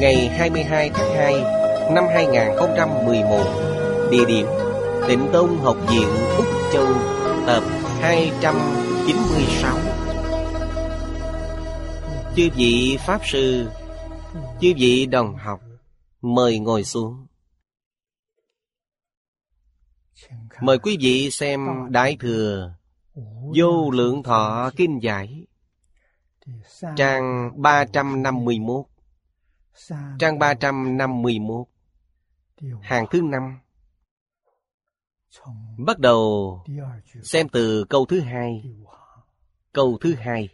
ngày 22 tháng 2 năm 2011 Địa điểm Tịnh Tông Học viện Úc Châu Tập 296 Chư vị Pháp Sư, Chư vị đồng học, Mời ngồi xuống. Mời quý vị xem Đại Thừa, Vô Lượng Thọ Kinh Giải, Trang 351 Trang 351 Hàng thứ năm. Bắt đầu xem từ câu thứ hai. Câu thứ hai.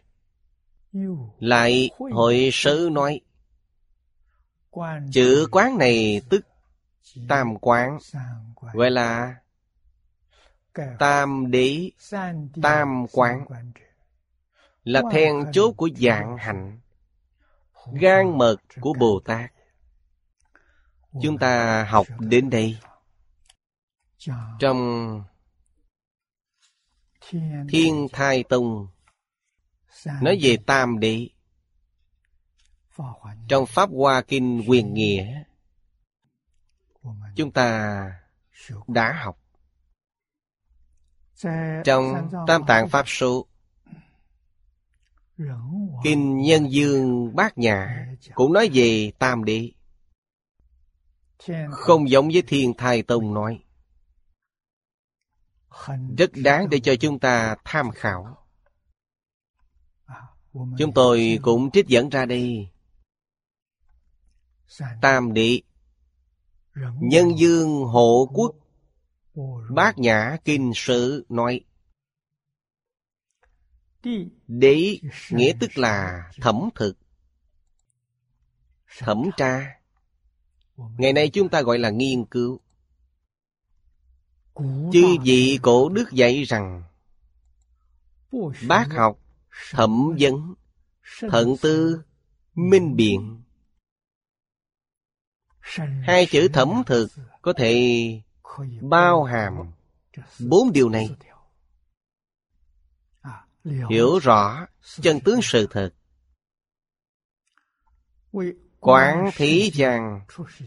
Lại hội sớ nói Chữ quán này tức Tam quán. Gọi là Tam đế Tam quán. Là then chốt của dạng hạnh gan mật của Bồ Tát. Chúng ta học đến đây. Trong Thiên Thai Tông nói về Tam Đế. Trong Pháp Hoa Kinh Quyền Nghĩa, chúng ta đã học. Trong Tam Tạng Pháp Số, Kinh Nhân Dương Bát Nhã cũng nói về Tam Đế. Không giống với Thiên Thai Tông nói. Rất đáng để cho chúng ta tham khảo. Chúng tôi cũng trích dẫn ra đây. Tam Đế, Nhân Dương Hộ Quốc Bát Nhã Kinh Sử nói Đế nghĩa tức là thẩm thực. Thẩm tra. Ngày nay chúng ta gọi là nghiên cứu. Chư vị cổ đức dạy rằng Bác học Thẩm vấn Thận tư Minh biện. Hai chữ thẩm thực Có thể bao hàm Bốn điều này hiểu rõ chân tướng sự thật. Quán thế gian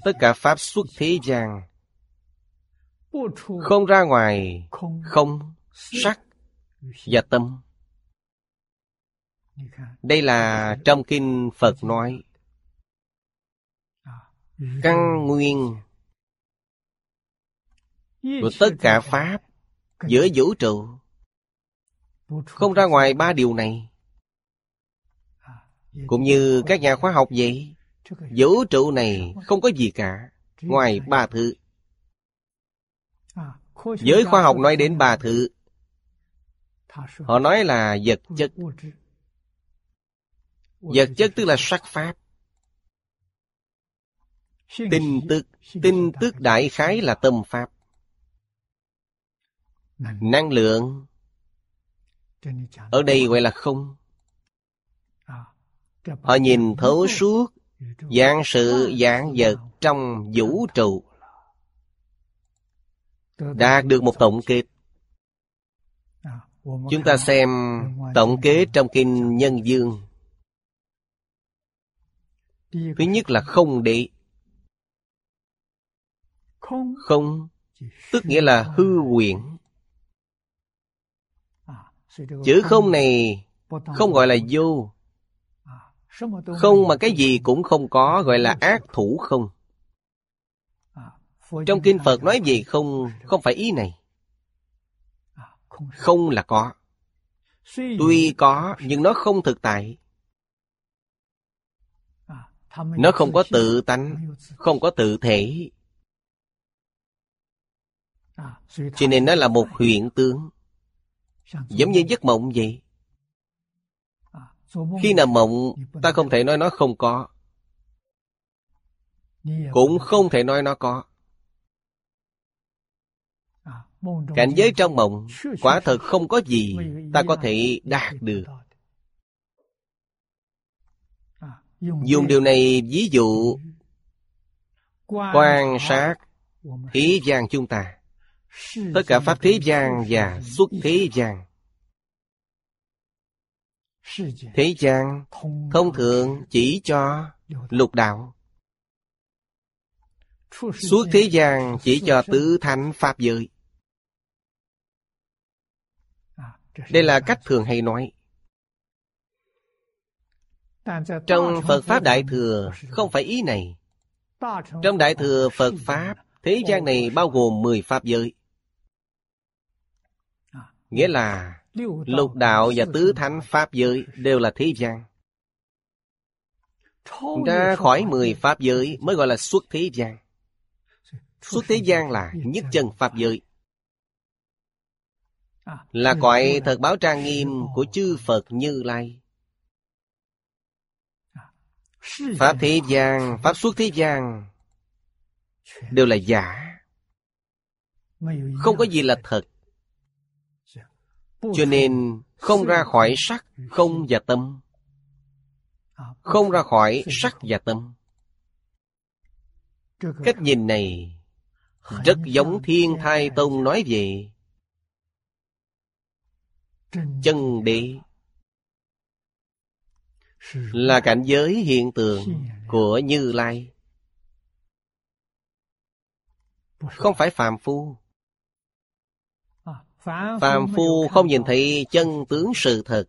tất cả pháp xuất thế gian không ra ngoài không sắc và tâm. Đây là trong kinh phật nói. Căn nguyên của tất cả pháp giữa vũ trụ không ra ngoài ba điều này. Cũng như các nhà khoa học vậy, vũ trụ này không có gì cả, ngoài ba thứ. Giới khoa học nói đến ba thứ. Họ nói là vật chất. Vật chất tức là sắc pháp. Tin tức tin tức đại khái là tâm pháp. Năng lượng ở đây gọi là không. Họ nhìn thấu suốt dạng sự dạng vật trong vũ trụ. Đạt được một tổng kết. Chúng ta xem tổng kết trong kinh nhân dương thứ nhất là không đệ không, tức nghĩa là hư quyển Chữ không này không gọi là vô. Không mà cái gì cũng không có gọi là ác thủ không. Trong kinh Phật nói gì không Không phải ý này. Không là có. Tuy có nhưng nó không thực tại. Nó không có tự tánh Không có tự thể. Cho nên nó là một hiện tướng Giống như giấc mộng vậy. Khi nằm mộng Ta không thể nói nó không có. Cũng không thể nói nó có. Cảnh giới trong mộng Quả thật không có gì Ta có thể đạt được. Dùng điều này ví dụ Quan sát Thế gian chúng ta Tất cả Pháp thế gian và xuất thế gian. Thế gian thông thường chỉ cho lục đạo. Suốt thế gian chỉ cho tứ thánh Pháp giới. Đây là cách thường hay nói. Trong Phật Pháp Đại Thừa Không phải ý này. Trong Đại Thừa Phật Pháp Thế gian này bao gồm 10 Pháp giới Nghĩa là Lục đạo và tứ thánh Pháp giới Đều là thế gian Ra khỏi 10 Pháp giới Mới gọi là xuất thế gian Xuất thế gian là nhất chân Pháp giới là cõi thật báo trang nghiêm của chư Phật Như Lai. Pháp thế gian, Pháp xuất thế gian đều là giả. Không có gì là thật. Cho nên không ra khỏi sắc, không và tâm. Không ra khỏi sắc và tâm. Cách nhìn này rất giống Thiên Thai Tông nói về chân đế. Là cảnh giới hiện tượng của như lai. Không phải phàm phu phàm phu không nhìn thấy chân tướng sự thật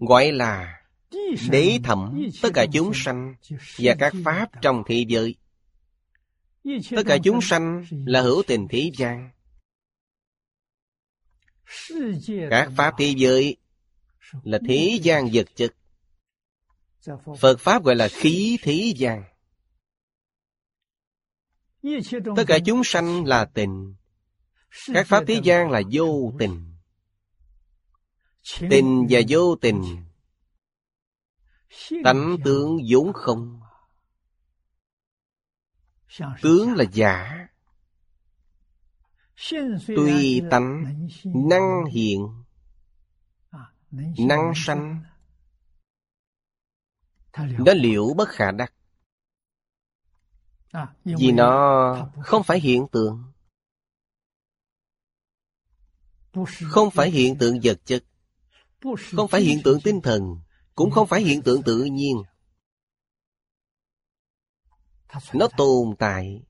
gọi là đế thẩm tất cả chúng sanh và các pháp trong thế giới tất cả chúng sanh là hữu tình thế gian các pháp thế giới là thế gian vật chất phật pháp gọi là khí thế gian tất cả chúng sanh là tình các pháp thế gian là vô tình. Tình và vô tình. Tánh tướng vốn không. Tướng là giả. Tuy tánh năng hiện, Năng sanh, Nó liệu bất khả đắc. Vì nó không phải hiện tượng. Không phải hiện tượng vật chất, Không phải hiện tượng tinh thần, Cũng không phải hiện tượng tự nhiên. Nó tồn tại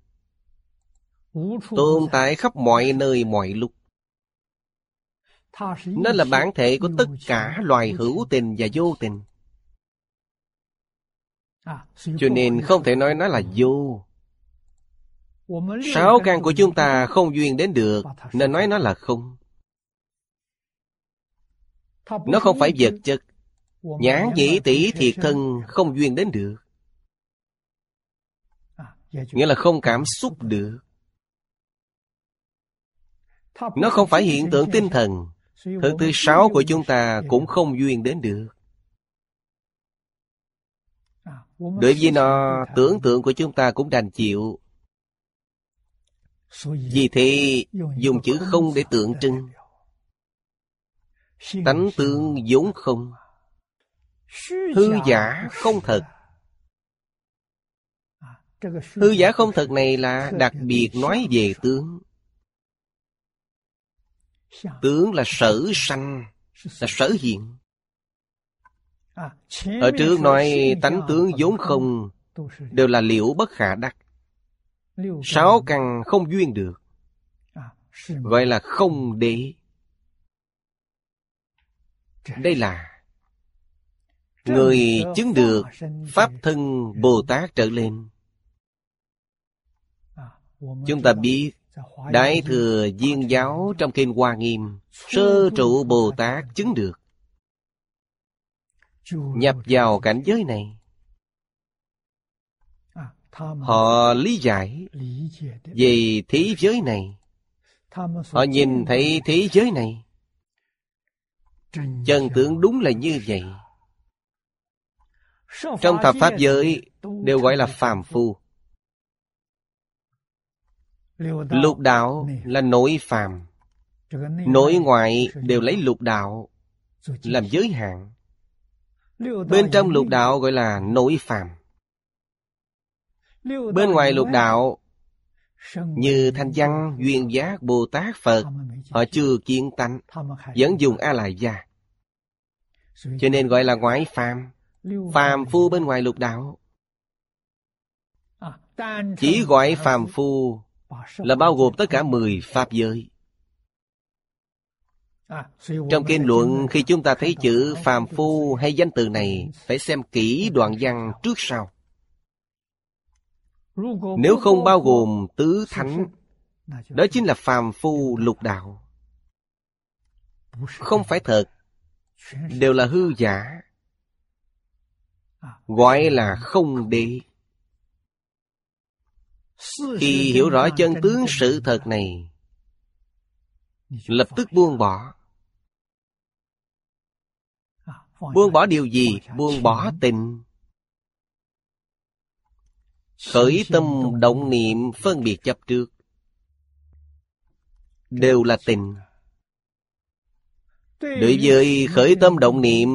tồn tại khắp mọi nơi, mọi lúc. Nó là bản thể của tất cả loài hữu tình và vô tình. Cho nên không thể nói nó là vô. Sáu căn của chúng ta không duyên đến được, nên nói nó là không nó không phải vật chất. nhãn dĩ tỷ thiệt thân không duyên đến được. Nghĩa là không cảm xúc được. Nó không phải hiện tượng tinh thần. Thứ thứ sáu của chúng ta cũng không duyên đến được. Đối với nó, tưởng tượng của chúng ta cũng đành chịu. Vì thế, dùng chữ không để tượng trưng Tánh tương vốn không. Hư giả không thật. Hư giả không thật. này là đặc biệt nói về tướng. Tướng là sở sanh Là sở hiện. Ở trước nói tánh tướng vốn không Đều là liễu bất khả đắc. Sáu căn không duyên được. Gọi là không đế Đây là Người chứng được Pháp thân Bồ Tát trở lên. Chúng ta biết Đại Thừa Viên Giáo trong Kinh Hoa Nghiêm Sơ trụ Bồ Tát chứng được. Nhập vào cảnh giới này. Họ lý giải về thế giới này. Họ nhìn thấy thế giới này Chân tướng đúng là như vậy. Trong thập pháp giới Đều gọi là phàm phu. Lục đạo là nội phàm. Nội ngoại đều lấy lục đạo Làm giới hạn. Bên trong lục đạo gọi là nội phàm. Bên ngoài lục đạo Như Thanh Văn, Duyên Giác, Bồ Tát, Phật Họ chưa kiến tánh Vẫn dùng A-lại gia Cho nên gọi là ngoại phàm. Phàm phu bên ngoài lục đạo. Chỉ gọi phàm phu Là bao gồm tất cả mười pháp giới. Trong kinh luận khi chúng ta thấy chữ phàm phu hay danh từ này Phải xem kỹ đoạn văn trước sau nếu không bao gồm tứ thánh Đó chính là phàm phu lục đạo Không phải thật Đều là hư giả Gọi là không đi, Khi hiểu rõ chân tướng sự thật này Lập tức buông bỏ Buông bỏ điều gì? Buông bỏ tình. Khởi tâm động niệm phân biệt chấp trước. Đều là tình. Đối với khởi tâm động niệm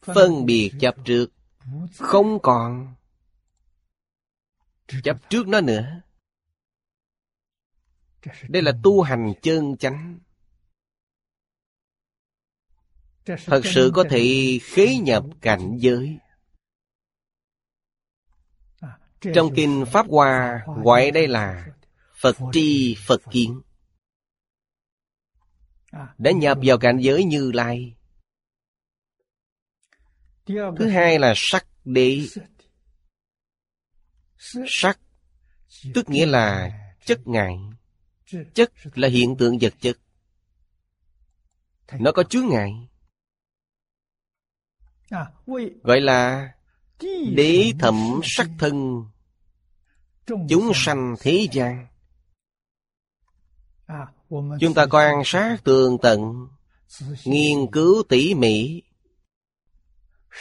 phân biệt chấp trước không còn chấp trước nó nữa đây là tu hành chân chánh thật sự có thể khế nhập cảnh giới trong kinh pháp hoa, gọi đây là phật tri phật kiến. Đã nhập vào cảnh giới như lai. Thứ hai là sắc đế. Sắc tức nghĩa là chất ngại chất là hiện tượng vật chất. Nó có chướng ngại. Gọi là đế thẩm sắc thân, chúng sanh thế gian. Chúng ta quan sát tường tận, nghiên cứu tỉ mỉ,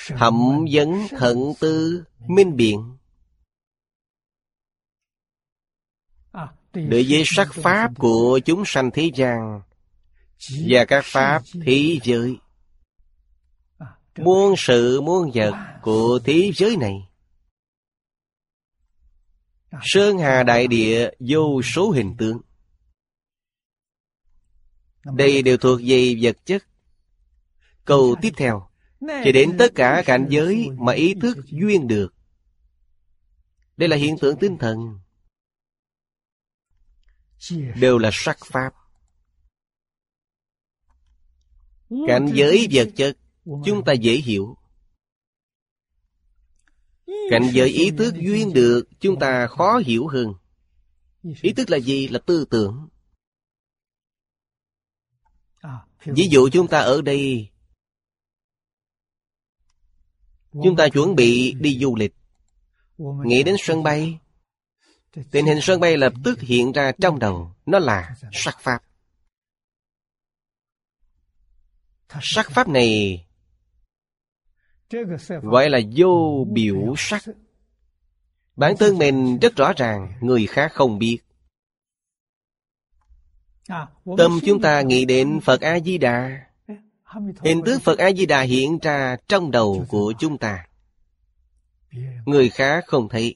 thẩm vấn thận tư, minh biện. Đối với sắc pháp của chúng sanh thế gian và các pháp thế giới muôn sự muôn vật của thế giới này. Sơn hà đại địa vô số hình tướng đây đều thuộc về vật chất. Câu tiếp theo cho đến tất cả cảnh giới mà ý thức duyên được. Đây là hiện tượng tinh thần. Đều là sắc pháp. Cảnh giới vật chất chúng ta dễ hiểu. Cảnh giới ý thức duyên được chúng ta khó hiểu hơn. Ý thức là gì? Là tư tưởng. Ví dụ chúng ta ở đây. Chúng ta chuẩn bị đi du lịch. Nghĩ đến sân bay. tình hình sân bay lập tức hiện ra trong đầu. Nó là sắc pháp. Sắc pháp này gọi là vô biểu sắc. bản thân mình rất rõ ràng người khác không biết. Tâm chúng ta nghĩ đến phật a di đà hình tướng phật a di đà hiện ra trong đầu của chúng ta. Người khác không thấy.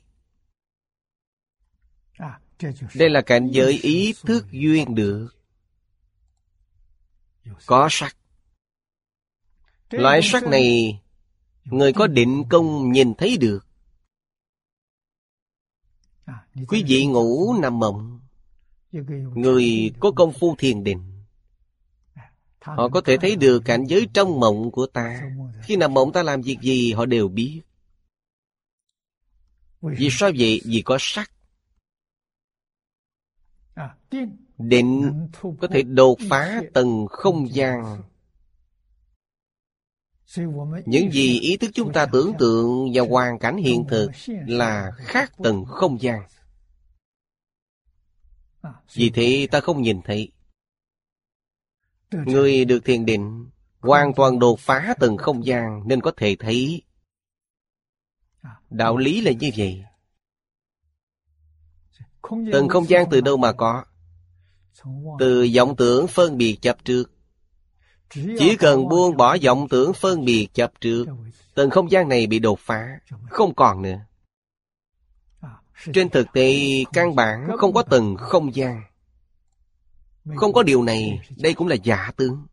Đây là cảnh giới ý thức duyên được. Có sắc. Loại sắc này người có định công nhìn thấy được. Quý vị ngủ nằm mộng. Người có công phu thiền định. Họ có thể thấy được cảnh giới trong mộng của ta. Khi nằm mộng ta làm việc gì họ đều biết. Vì sao vậy? Vì có sắc. Định có thể đột phá tầng không gian những gì ý thức chúng ta tưởng tượng và hoàn cảnh hiện thực là khác tầng không gian. Vì thế ta không nhìn thấy. Người được thiền định hoàn toàn đột phá từng không gian nên có thể thấy. Đạo lý là như vậy. Từng không gian từ đâu mà có? Từ vọng tưởng phân biệt chấp trước chỉ cần buông bỏ vọng tưởng phân biệt chập trước, tầng không gian này bị đột phá, không còn nữa. Trên thực tế, căn bản không có tầng không gian. Không có điều này, đây cũng là giả tướng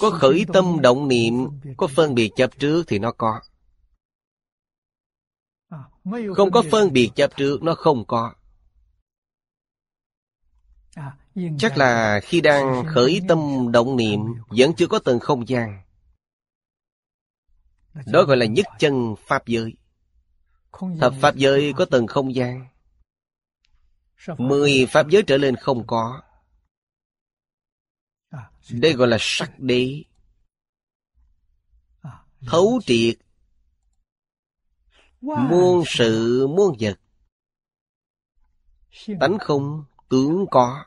có khởi tâm động niệm, có phân biệt chấp trước thì nó có. Không có phân biệt chấp trước, nó không có chắc là khi đang khởi tâm động niệm vẫn chưa có tầng không gian. Đó gọi là nhất chân pháp giới. thập pháp giới có tầng không gian. Mười pháp giới trở lên không có. Đây gọi là sắc đế. thấu triệt. Muôn sự muôn vật. tánh không tướng có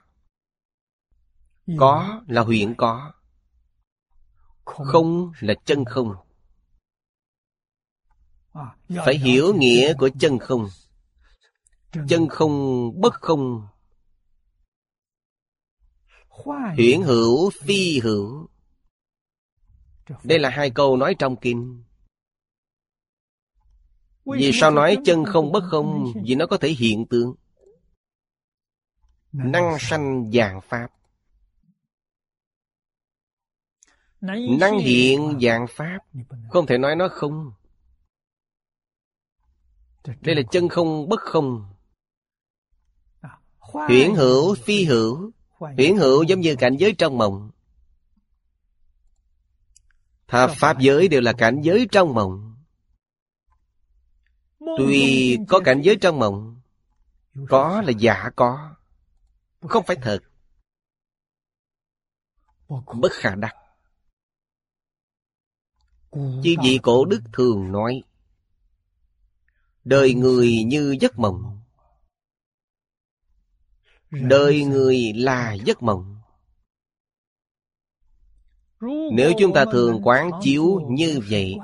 có là huyện có. Không. Là chân không. Phải hiểu nghĩa của chân không. Chân không bất không. Huyễn hữu phi hữu. Đây là hai câu nói trong kinh. Vì sao nói chân không bất không? vì nó có thể hiện tượng. Năng sanh dạng pháp năng hiện dạng pháp. Không thể nói nó không. Đây là chân không bất không. Huyễn hữu phi hữu. Huyễn hữu giống như cảnh giới trong mộng. Thập pháp giới đều là cảnh giới trong mộng. Tuy có cảnh giới trong mộng có là giả có. Không phải thật. Bất khả đắc Chứ vị cổ đức thường nói, Đời người như giấc mộng. Đời người là giấc mộng. Nếu chúng ta thường quán chiếu như vậy,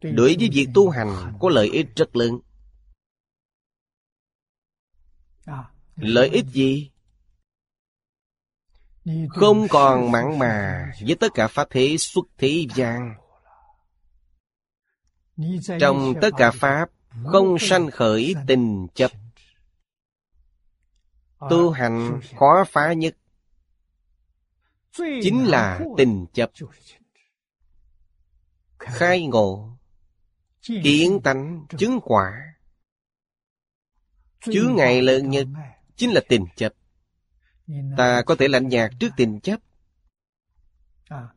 Đối với việc tu hành có lợi ích rất lớn. Lợi ích gì? Không còn mặn mà với tất cả pháp thế xuất thế gian. Trong tất cả pháp, không sanh khởi tình chấp. Tu hành khó phá nhất Chính là tình chấp. Khai ngộ, Kiến tánh, chứng quả. Chứa ngày lớn nhất Chính là tình chấp. Ta có thể lạnh nhạt trước tình chấp.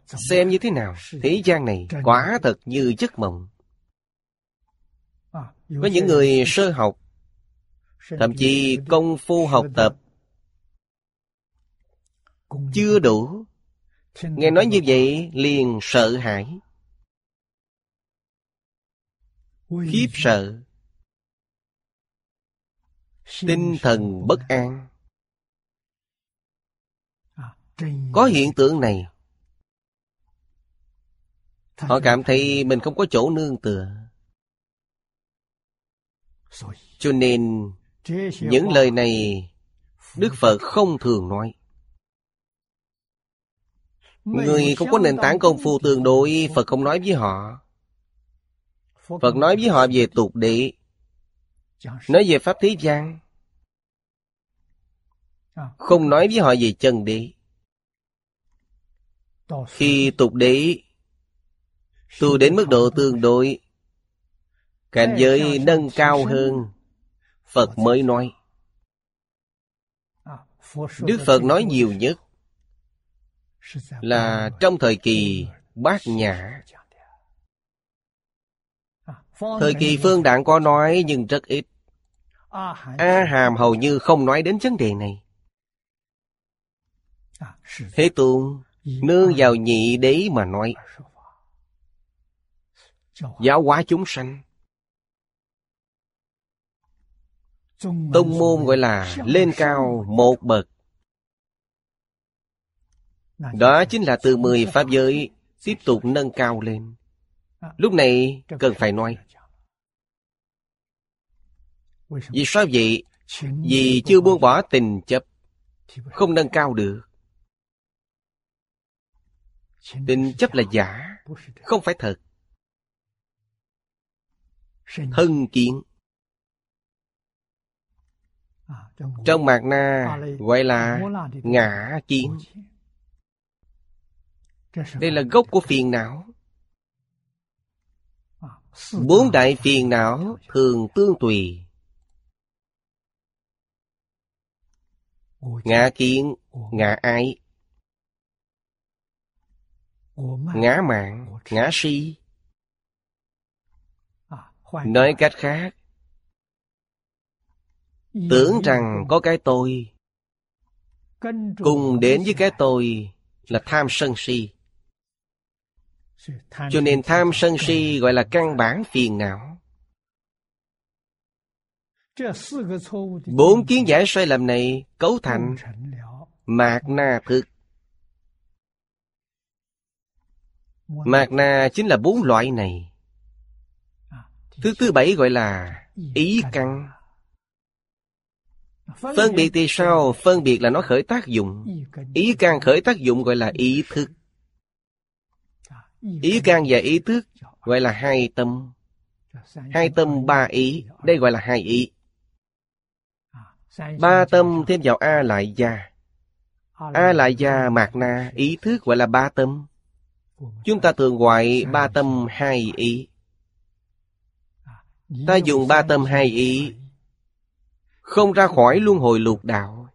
Xem như thế nào Thế gian này quả thật như giấc mộng. Có những người sơ học Thậm chí công phu học tập Chưa đủ. Nghe nói như vậy liền sợ hãi. Khiếp sợ. Tinh thần bất an có hiện tượng này. Họ cảm thấy mình không có chỗ nương tựa. Cho nên, những lời này đức phật không thường nói. Người không có nền tảng công phu tương đối, phật không nói với họ. Phật nói với họ về tục địa nói về pháp thế gian. Không nói với họ về chân địa khi tục đế tu đến mức độ tương đối cảnh giới nâng cao hơn phật mới nói. Đức phật nói nhiều nhất là trong thời kỳ bát nhã. Thời kỳ phương đạn có nói nhưng rất ít. A Hàm hầu như không nói đến vấn đề này. Thế Tôn nương vào nhị đế mà nói. Giáo hóa chúng sanh. Tông môn gọi là lên cao một bậc. Đó chính là từ mười pháp giới tiếp tục nâng cao lên. Lúc này cần phải nói. Vì sao vậy? Vì chưa buông bỏ tình chấp, không nâng cao được. Tình chấp là giả, không phải thật. Thân kiến. Trong mạc na gọi là ngã kiến. Đây là gốc của phiền não. Bốn đại phiền não thường tương tùy. Ngã kiến, ngã ái, ngã mạng, ngã si. Nói cách khác, tưởng rằng có cái tôi, cùng đến với cái tôi là tham sân si. Cho nên tham sân si gọi là căn bản phiền não. Bốn kiến giải sai lầm này cấu thành mạt na thực. Mạt na chính là bốn loại này. Thứ thứ bảy gọi là ý căn. Phân biệt thì sao? Phân biệt là nó khởi tác dụng. Ý căn khởi tác dụng gọi là ý thức. Ý căn và ý thức gọi là hai tâm. Hai tâm ba ý, đây gọi là hai ý. Ba tâm thêm vào A lại gia. A lại gia mạt na, ý thức gọi là ba tâm. Chúng ta thường gọi ba tâm hai ý. Ta dùng ba tâm hai ý, không ra khỏi luân hồi lục đạo.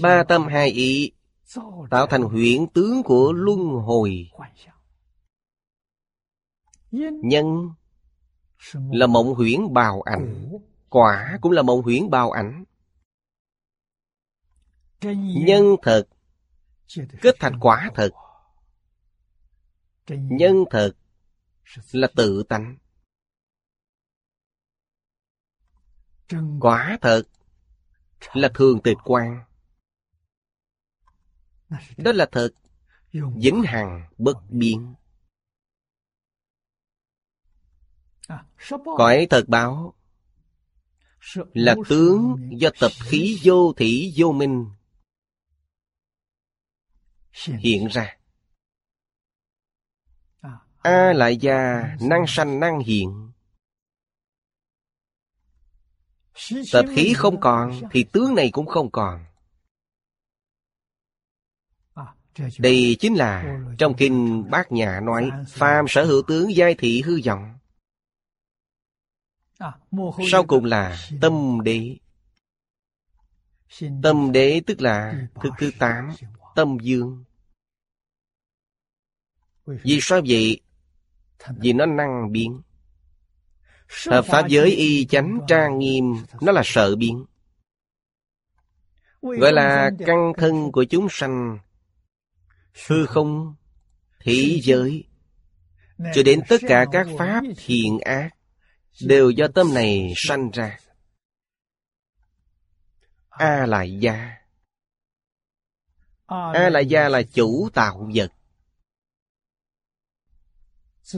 Ba tâm hai ý tạo thành huyễn tướng của luân hồi. Nhân là mộng huyễn bào ảnh, quả cũng là mộng huyễn bào ảnh. Nhân thật kết thành quả thật. Nhân thực là tự tánh. Quả thật là thường tịch quan. Đó là thật, vĩnh hằng bất biến. Cõi thật báo là tướng do tập khí vô thủy vô minh hiện ra. A lại gia năng sanh năng hiện. Tập khí không còn thì tướng này cũng không còn. Đây chính là trong kinh Bát Nhã nói Phàm sở hữu tướng giai thị hư vọng. Sau cùng là tâm đế. Tâm đế tức là thứ thứ tám Tâm dương. Vì sao vậy? Vì nó năng biến. Hợp pháp giới y chánh trang nghiêm Nó là sợ biến. Gọi là căn thân của chúng sanh. Hư không, thế giới, cho đến tất cả các pháp thiện ác, đều do tâm này sanh ra. A lại gia. A lại gia là chủ tạo vật.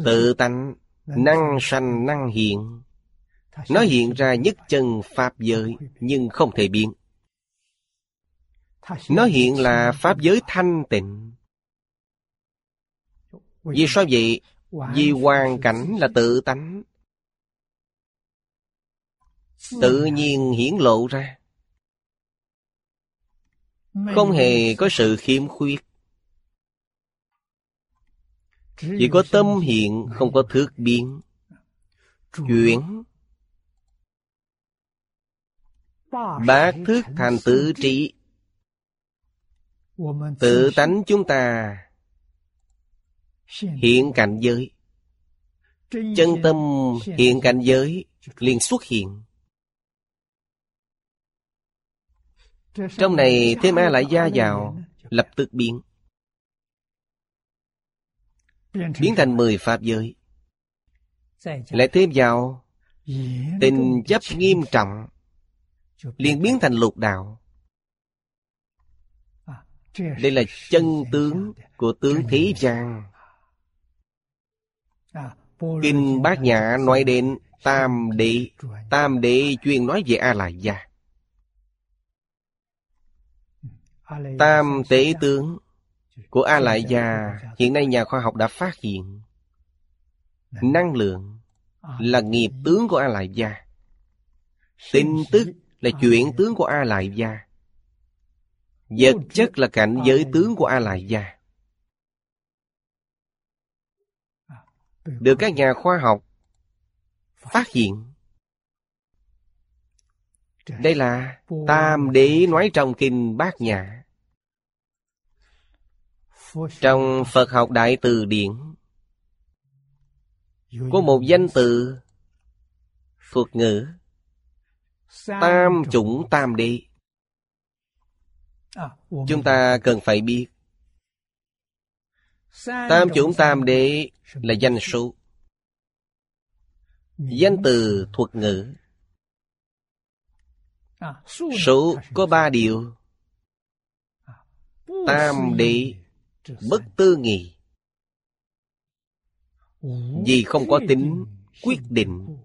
Tự tánh, năng sanh năng hiện. Nó hiện ra nhất chân Pháp giới, nhưng không thể biến. Nó hiện là Pháp giới thanh tịnh. Vì sao vậy? Vì hoàn cảnh là tự tánh. Tự nhiên hiển lộ ra. Không hề có sự khiếm khuyết. Chỉ có tâm hiện không có thước biến. Chuyển. Bát thức thành tự trị. Tự tánh chúng ta hiện cảnh giới Chân tâm hiện cảnh giới liền xuất hiện. Trong này thêm A lại gia vào, lập tức biến. Biến thành mười pháp giới. Lại thêm vào tình chấp nghiêm trọng, liền biến thành lục đạo. Đây là chân tướng của tướng thế gian. Kinh Bát Nhã nói đến Tam Đệ. Tam Đệ chuyên nói về a la gia. Tam tế tướng của A-lại gia hiện nay nhà khoa học đã phát hiện năng lượng là nghiệp tướng của A-lại gia. Tin tức là chuyện tướng của A-lại gia. Vật chất là cảnh giới tướng của A-lại gia. Được các nhà khoa học phát hiện. Đây là Tam Đế nói trong Kinh Bát Nhã. Trong Phật học Đại Từ Điển, có một danh từ thuật ngữ Tam chủng tam đế Chúng ta cần phải biết, Tam chủng tam đế là danh số Danh từ thuật ngữ Số có ba điều. Tam đệ, Bất tư nghị. Vì không có tính quyết định,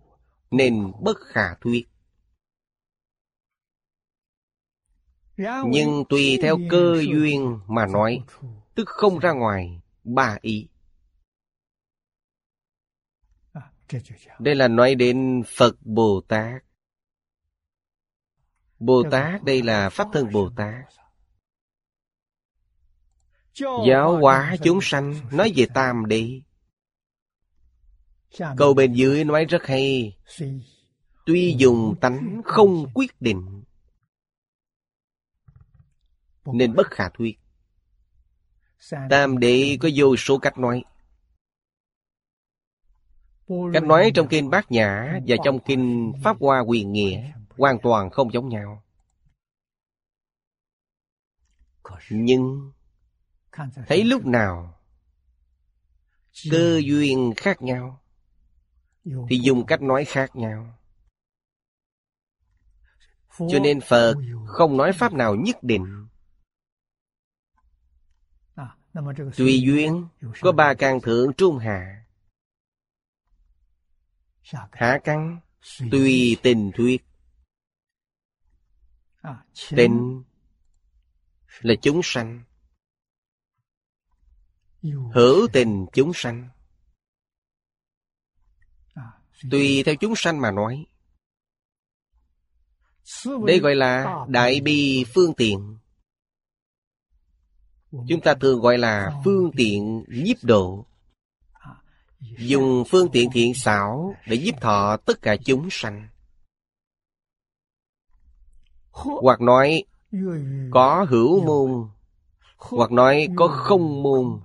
Nên bất khả thuyết. Nhưng tùy theo cơ duyên mà nói, Tức không ra ngoài ba ý. Đây là nói đến Phật Bồ Tát. Bồ Tát đây là Pháp thân Bồ Tát. Giáo hóa chúng sanh nói về tam đế. Câu bên dưới nói rất hay. Tuy dùng tánh không quyết định Nên bất khả thuyết. Tam đế có vô số cách nói. Cách nói trong kinh Bát Nhã và trong kinh Pháp Hoa Quyền Nghĩa hoàn toàn không giống nhau. Nhưng thấy lúc nào cơ duyên khác nhau, thì dùng cách nói khác nhau. Cho nên Phật không nói pháp nào nhất định. Tùy duyên có ba căn thượng trung hạ. Hạ căn tùy tình thuyết. Tình là chúng sanh. Hữu tình chúng sanh. Tùy theo chúng sanh mà nói. Đây gọi là đại bi phương tiện. Chúng ta thường gọi là phương tiện nhiếp độ. Dùng phương tiện thiện xảo để giúp thọ tất cả chúng sanh. Hoặc nói có hữu môn, hoặc nói có không môn.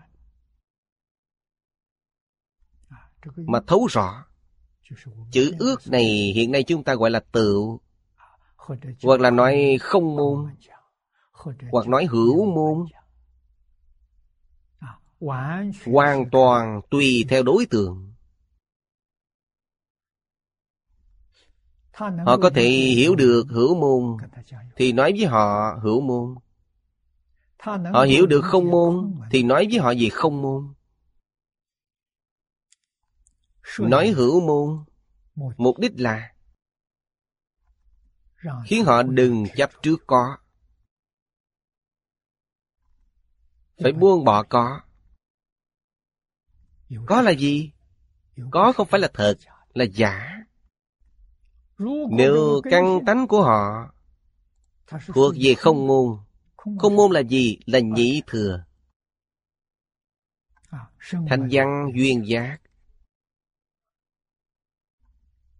Mà thấu rõ, chữ ước này hiện nay chúng ta gọi là tựu, hoặc là nói không môn, hoặc nói hữu môn, hoàn toàn tùy theo đối tượng họ có thể hiểu được hữu môn. thì nói với họ hữu môn. Họ hiểu được không môn. thì nói với họ về không môn. Nói hữu môn mục đích là khiến họ đừng chấp trước có. Phải buông bỏ có. Có là gì? Có không phải là thật, là giả. Nếu căn tánh của họ thuộc về không môn, không môn là gì? Là nhị thừa. Thanh văn duyên giác.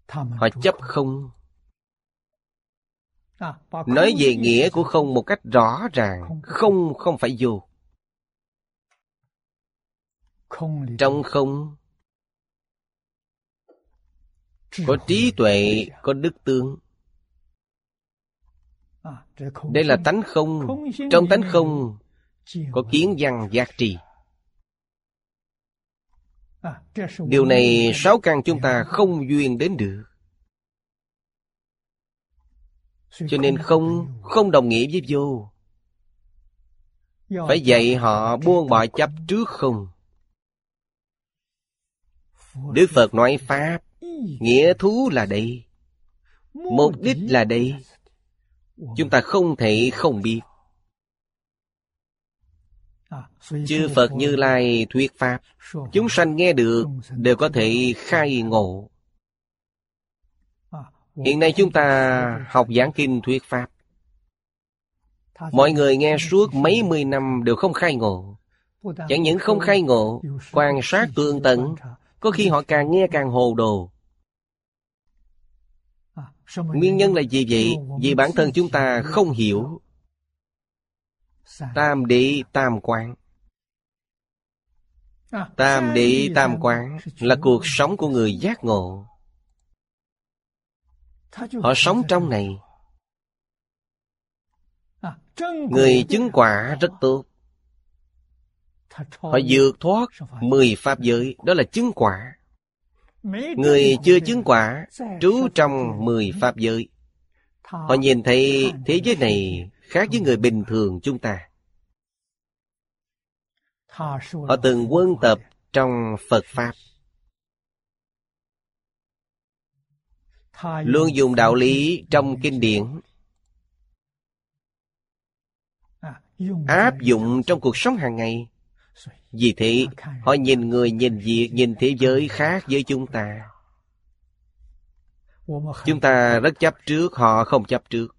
Họ chấp không. Nói về nghĩa của không một cách rõ ràng, không không phải vô. Trong không có trí tuệ, có đức tương. Đây là tánh không. Trong tánh không Có kiến văn giác trì. Điều này sáu căn chúng ta không duyên đến được. Cho nên không Không đồng nghĩa với vô. Phải dạy họ buông bỏ chấp trước không. Đức Phật nói Pháp Nghĩa thú là đây. Mục đích là đây. Chúng ta không thể không biết. Chư Phật Như Lai thuyết Pháp, Chúng sanh nghe được Đều có thể khai ngộ. Hiện nay chúng ta học giảng kinh thuyết Pháp. Mọi người nghe suốt mấy mươi năm đều không khai ngộ. Chẳng những không khai ngộ, Quan sát tương tận, Có khi họ càng nghe càng hồ đồ. Nguyên nhân là gì vậy? Vì bản thân chúng ta không hiểu Tam đệ tam quán. Tam đệ tam quán Là cuộc sống của người giác ngộ. Họ sống trong này. Người chứng quả rất tốt. Họ vượt thoát mười pháp giới, Đó là chứng quả. Người chưa chứng quả, Trú trong mười pháp giới. Họ nhìn thấy thế giới này Khác với người bình thường chúng ta. Họ từng quân tập trong Phật Pháp. Luôn dùng đạo lý trong kinh điển. Áp dụng trong cuộc sống hàng ngày. Vì thế, họ nhìn người, nhìn việc, Nhìn thế giới khác với chúng ta. Chúng ta rất chấp trước, Họ không chấp trước.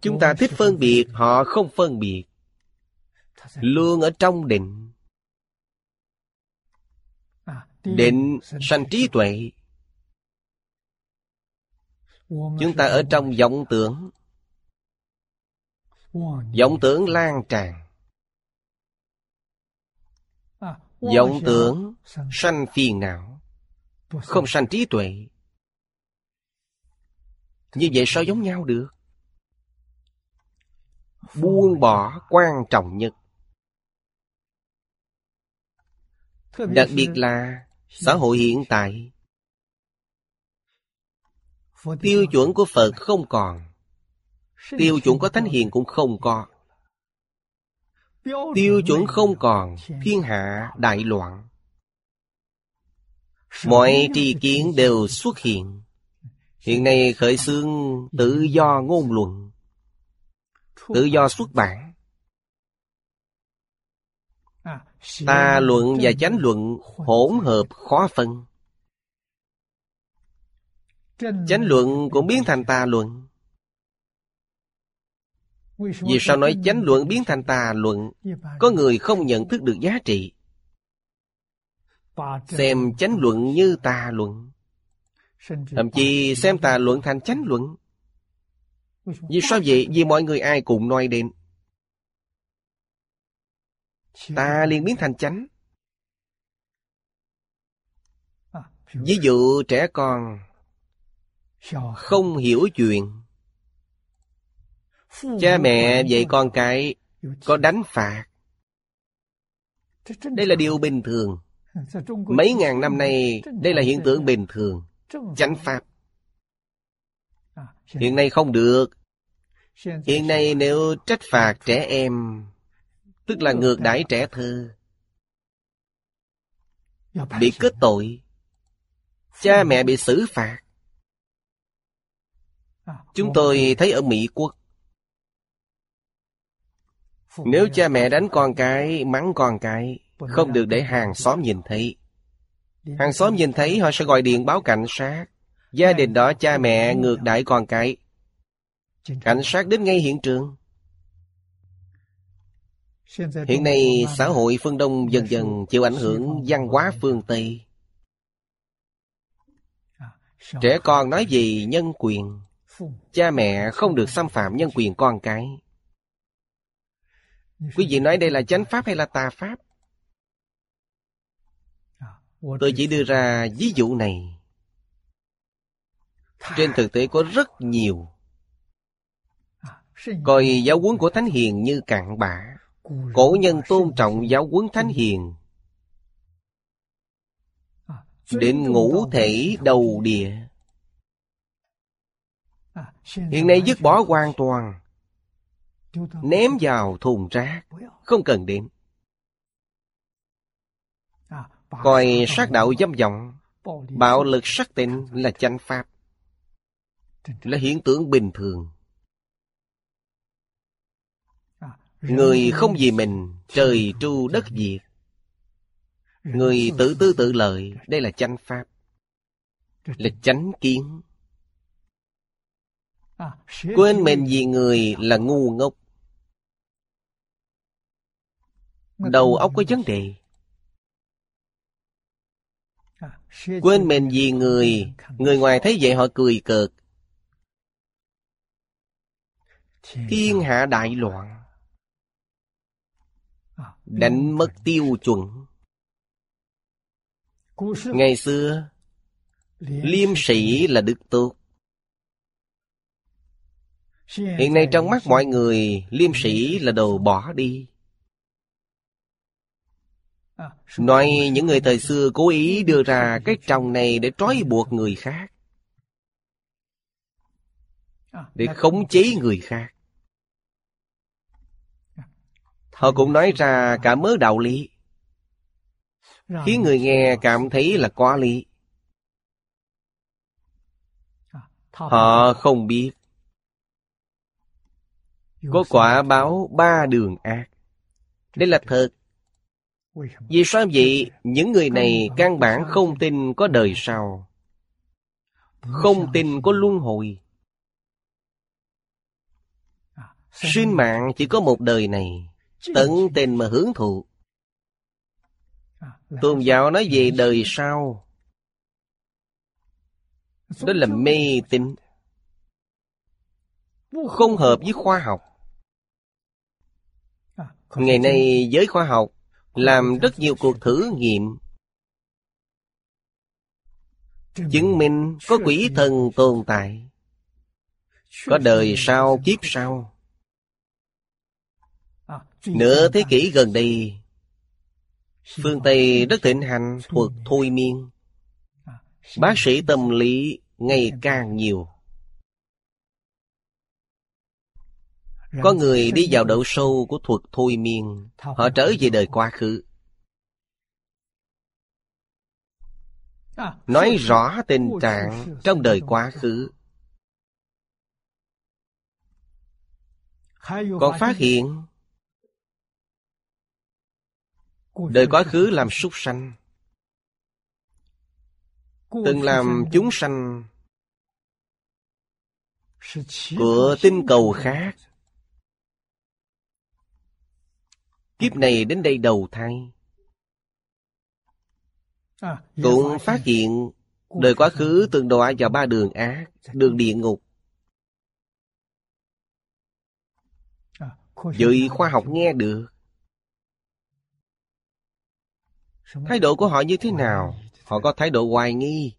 Chúng ta thích phân biệt, Họ không phân biệt. Luôn ở trong định. Định sanh trí tuệ. Chúng ta ở trong vọng tưởng. Vọng tưởng lan tràn. Vọng tưởng sanh phiền não không sanh trí tuệ. Như vậy sao giống nhau được? Buông bỏ quan trọng nhất. Đặc biệt là xã hội hiện tại. Tiêu chuẩn của phật không còn. Tiêu chuẩn của Thánh Hiền cũng không có. Tiêu chuẩn không còn, thiên hạ đại loạn. Mọi tri kiến đều xuất hiện. Hiện nay khởi xướng tự do ngôn luận, tự do xuất bản. Ta luận và chánh luận hỗn hợp khó phân. Chánh luận cũng biến thành tà luận. Vì sao nói chánh luận biến thành tà luận? Có người không nhận thức được giá trị. Xem chánh luận như tà luận. Thậm chí xem tà luận thành chánh luận. Vì sao vậy? Vì mọi người ai cũng nói đến. Ta liền biến thành chánh. Ví dụ trẻ con Không hiểu chuyện. Cha mẹ dạy con cái có đánh phạt. Đây là điều bình thường. Mấy ngàn năm nay, đây là hiện tượng bình thường. Chánh pháp. Hiện nay không được. Hiện nay nếu trách phạt trẻ em, tức là ngược đãi trẻ thơ, bị kết tội, cha mẹ bị xử phạt. Chúng tôi thấy ở Mỹ Quốc, nếu cha mẹ đánh con cái, mắng con cái, không được để hàng xóm nhìn thấy. Hàng xóm nhìn thấy họ sẽ gọi điện báo cảnh sát. Gia đình đó cha mẹ ngược đãi con cái. Cảnh sát đến ngay hiện trường. Hiện nay xã hội phương Đông dần dần chịu ảnh hưởng văn hóa phương Tây. Trẻ con nói gì nhân quyền. Cha mẹ không được xâm phạm nhân quyền con cái. Quý vị nói đây là chánh pháp hay là tà pháp? Tôi chỉ đưa ra ví dụ này. Trên thực tế có rất nhiều. Coi giáo huấn của Thánh Hiền như cạn bã. Cổ nhân tôn trọng giáo huấn Thánh Hiền. Đến ngũ thể đầu địa. Hiện nay dứt bỏ hoàn toàn. Ném vào thùng rác. Không cần đến Coi sát đạo dâm vọng. Bạo lực sắc tình là chánh pháp. Là hiện tượng bình thường. Người không vì mình, Trời tru đất diệt. Người tự tư tự lợi, Đây là chánh pháp. Là chánh kiến. Quên mình vì người là ngu ngốc. Đầu óc có vấn đề. Quên mình vì người. Người ngoài thấy vậy họ cười cợt. Thiên hạ đại loạn. Đánh mất tiêu chuẩn. Ngày xưa, Liêm sĩ là đức tốt. Hiện nay trong mắt mọi người, Liêm sĩ là đồ bỏ đi. Ờ, nói những người thời xưa cố ý đưa ra cái tròng này để trói buộc người khác. Để khống chế người khác. Họ cũng nói ra cả mớ đạo lý. Khiến người nghe cảm thấy là quá lý. Họ không biết. Có quả báo ba đường ác. Đây là thật. Vì sao vậy? Những người này căn bản không tin có đời sau. Không tin có luân hồi. Sinh mạng chỉ có một đời này. Tận tình mà hưởng thụ. Tôn giáo nói về đời sau. Đó là mê tín. Không hợp với khoa học. Ngày nay giới khoa học làm rất nhiều cuộc thử nghiệm. Chứng minh có quỷ thần tồn tại. Có đời sau kiếp sau. Nửa thế kỷ gần đây, phương tây rất thịnh hành thuật thôi miên. Bác sĩ tâm lý ngày càng nhiều. Có người đi vào độ sâu của thuật thôi miên. Họ trở về đời quá khứ. Nói rõ tình trạng trong đời quá khứ. Còn phát hiện Đời quá khứ làm súc sanh. Từng làm chúng sanh Của tinh cầu khác Kiếp này đến đây đầu thai. Cũng phát hiện Đời quá khứ từng đọa vào ba đường ác Đường địa ngục. Vậy khoa học nghe được. Thái độ của họ như thế nào? Họ có thái độ hoài nghi?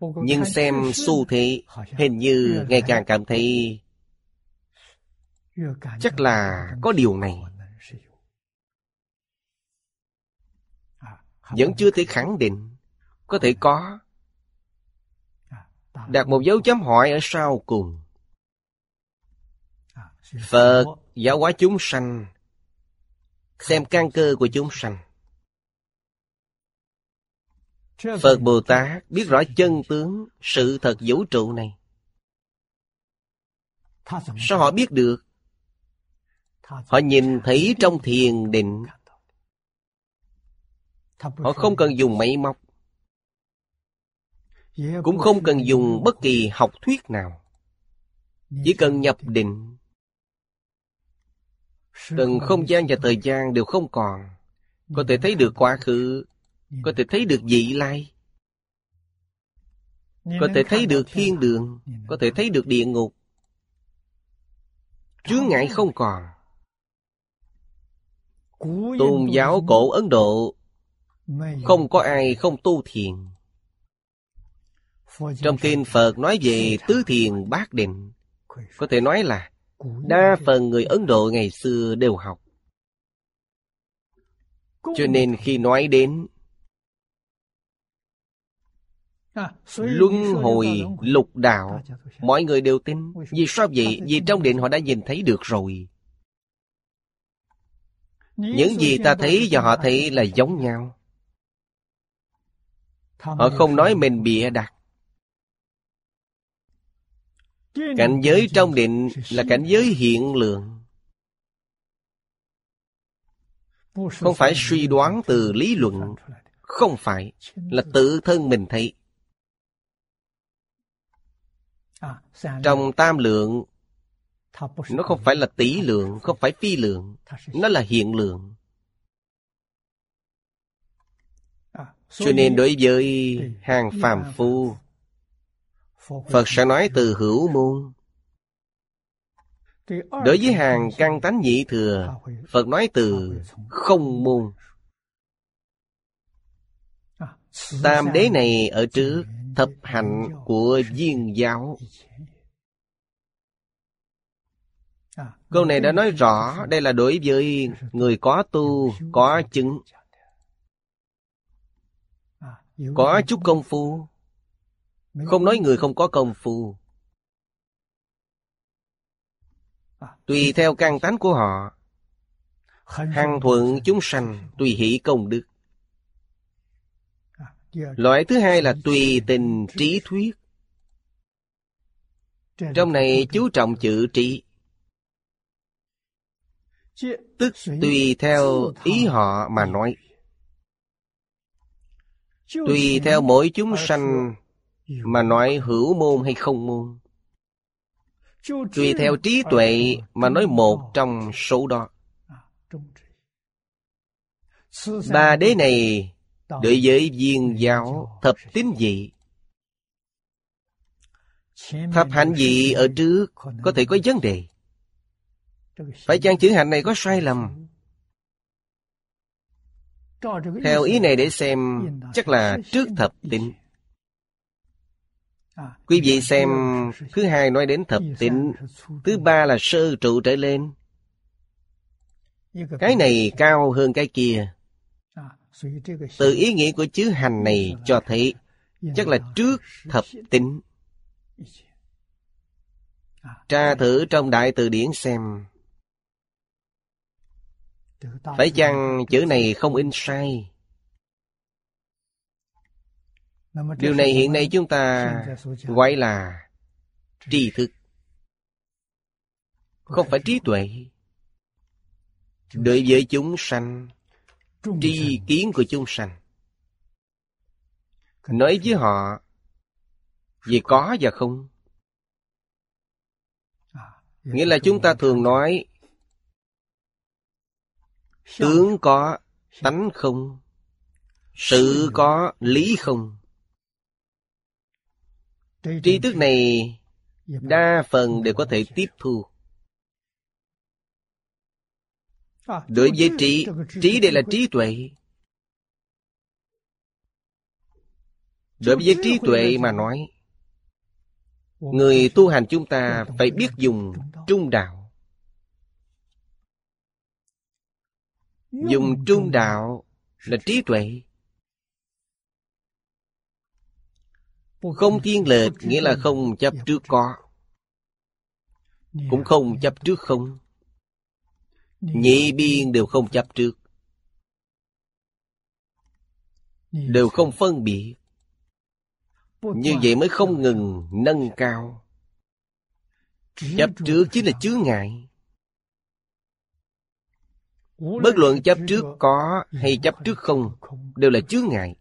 Nhưng xem xu thế Hình như ngày càng cảm thấy chắc là có điều này. Vẫn chưa thể khẳng định. Có thể có. Đặt một dấu chấm hỏi ở sau cùng. Phật giáo hóa chúng sanh. Xem căn cơ của chúng sanh. Phật bồ tát biết rõ chân tướng sự thật vũ trụ này. Sao họ biết được Họ nhìn thấy trong thiền định. Họ không cần dùng máy móc. Cũng không cần dùng bất kỳ học thuyết nào. Chỉ cần nhập định. Từng không gian và thời gian đều không còn. Có thể thấy được quá khứ. Có thể thấy được vị lai. Có thể thấy được thiên đường. Có thể thấy được địa ngục. Chướng ngại không còn. Tôn giáo cổ Ấn Độ không có ai không tu thiền. Trong kinh Phật nói về tứ thiền bát định, có thể nói là đa phần người Ấn Độ ngày xưa đều học. Cho nên khi nói đến luân hồi lục đạo, mọi người đều tin. Vì sao vậy? Vì trong định họ đã nhìn thấy được rồi. Những gì ta thấy và họ thấy là giống nhau. Họ không nói mình bịa đặt. Cảnh giới trong định là cảnh giới hiện lượng. Không phải suy đoán từ lý luận. Không phải. Là tự thân mình thấy. Trong tam lượng nó không phải là tỷ lượng, không phải phi lượng, nó là hiện lượng. Cho nên đối với hàng phàm phu, Phật sẽ nói từ hữu môn. Đối với hàng căn tánh nhị thừa, Phật nói từ không môn. Tam đế này ở trước thập hạnh của viên giáo Câu này đã nói rõ đây là đối với người có tu, có chứng. Có chút công phu. Không nói người không có công phu. Tùy theo căn tánh của họ. hăng thuận chúng sanh, tùy hỷ công đức. Loại thứ hai là tùy tình trí thuyết. Trong này chú trọng chữ trí. Tức tùy theo ý họ mà nói. Tùy theo mỗi chúng sanh mà nói hữu môn hay không môn. Tùy theo trí tuệ mà nói một trong số đó. Ba đế này đối với viên giáo thập tín dị thập hạnh dị ở trước có thể có vấn đề phải chăng chữ hạnh này có sai lầm? Theo ý này để xem, chắc là trước thập tịnh. Quý vị xem, thứ hai nói đến thập tịnh, thứ ba là sơ trụ trở lên. Cái này cao hơn cái kia. Từ ý nghĩa của chữ hành này cho thấy, chắc là trước thập tịnh. Tra thử trong đại từ điển xem phải chăng chữ này không in sai? Điều này hiện nay chúng ta gọi là tri thức. Không phải trí tuệ. Đối với chúng sanh tri kiến của chúng sanh. Nói với họ về có và không. Nghĩa là chúng ta thường nói tướng có tánh không? Sự có lý không? Tri thức này đa phần đều có thể tiếp thu. Đối với trí trí đây là trí tuệ. Đối với trí tuệ mà nói người tu hành chúng ta phải biết dùng trung đạo dùng trung đạo là trí tuệ. Không thiên lệch nghĩa là không chấp trước có. Cũng không chấp trước không. Nhị biên đều không chấp trước. Đều không phân biệt. Như vậy mới không ngừng nâng cao. Chấp trước chính là chướng ngại bất luận chấp trước có hay chấp trước không, đều là chướng ngại.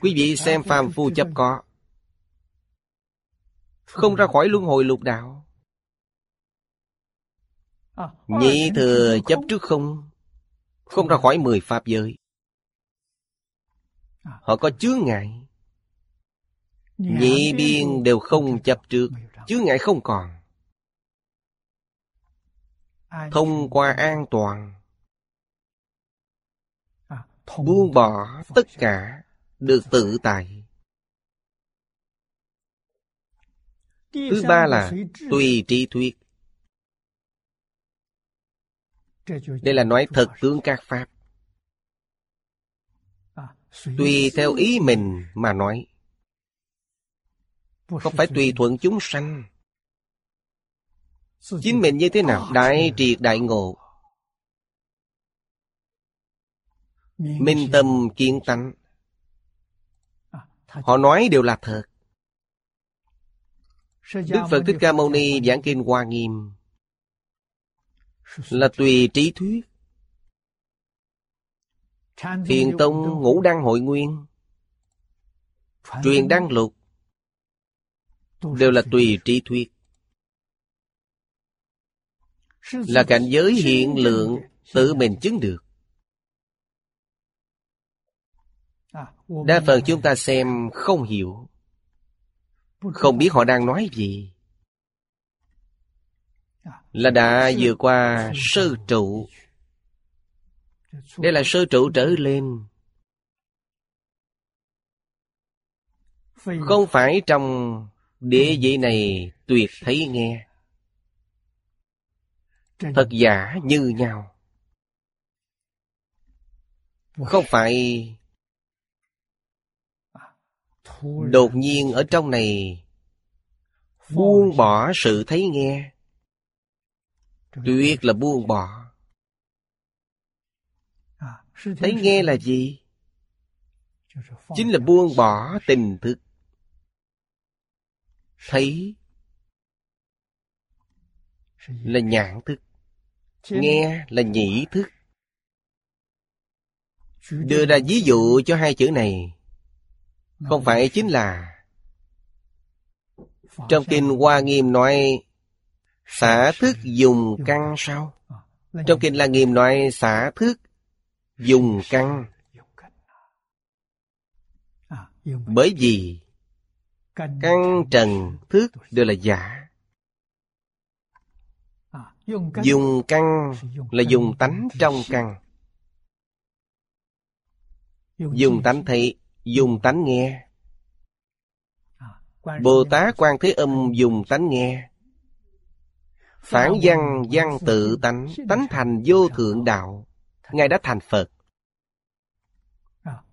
Quý vị xem phàm phu chấp có. Không ra khỏi luân hồi lục đạo. Nhị thừa chấp trước không Không ra khỏi mười pháp giới. Họ có chướng ngại. Nhị biên đều không chấp trước, Chướng ngại không còn. Thông qua an toàn. Buông bỏ tất cả Được tự tại. Thứ ba là tùy trí thuyết. Đây là nói thật tướng các pháp. Tùy theo ý mình mà nói. Không phải tùy thuận chúng sanh Chính mình như thế nào? Đại triệt đại ngộ. Minh tâm kiến tánh. Họ nói đều là thật. Đức Phật Thích Ca Mâu Ni giảng kinh Hoa Nghiêm. Là tùy trí thuyết. Thiền Tông Ngũ Đăng Hội Nguyên. Truyền Đăng Lục Đều là tùy trí thuyết. Là cảnh giới hiện lượng Tự mình chứng được. Đa phần chúng ta xem không hiểu. Không biết họ đang nói gì. Là đã vừa qua sơ trụ. Đây là sơ trụ trở lên. Không phải trong địa vị này tuyệt thấy nghe Thật giả như nhau. Không phải Đột nhiên ở trong này Buông bỏ sự thấy nghe. Tuyệt là buông bỏ. Thấy nghe là gì? Chính là buông bỏ tình thức. Thấy Là nhãn thức Nghe là nhĩ thức. Đưa ra ví dụ cho hai chữ này. Không phải chính là Trong kinh Hoa Nghiêm nói, Xả thức dùng căn sao? Trong kinh La Nghiêm nói, xả thức dùng căn Bởi vì Căn trần thức đều là giả. Dùng căn là dùng tánh trong căn Dùng tánh thấy dùng tánh nghe. Bồ tát quan thế âm dùng tánh nghe. Phản văn văn tự tánh tánh thành vô thượng đạo. ngài đã thành phật.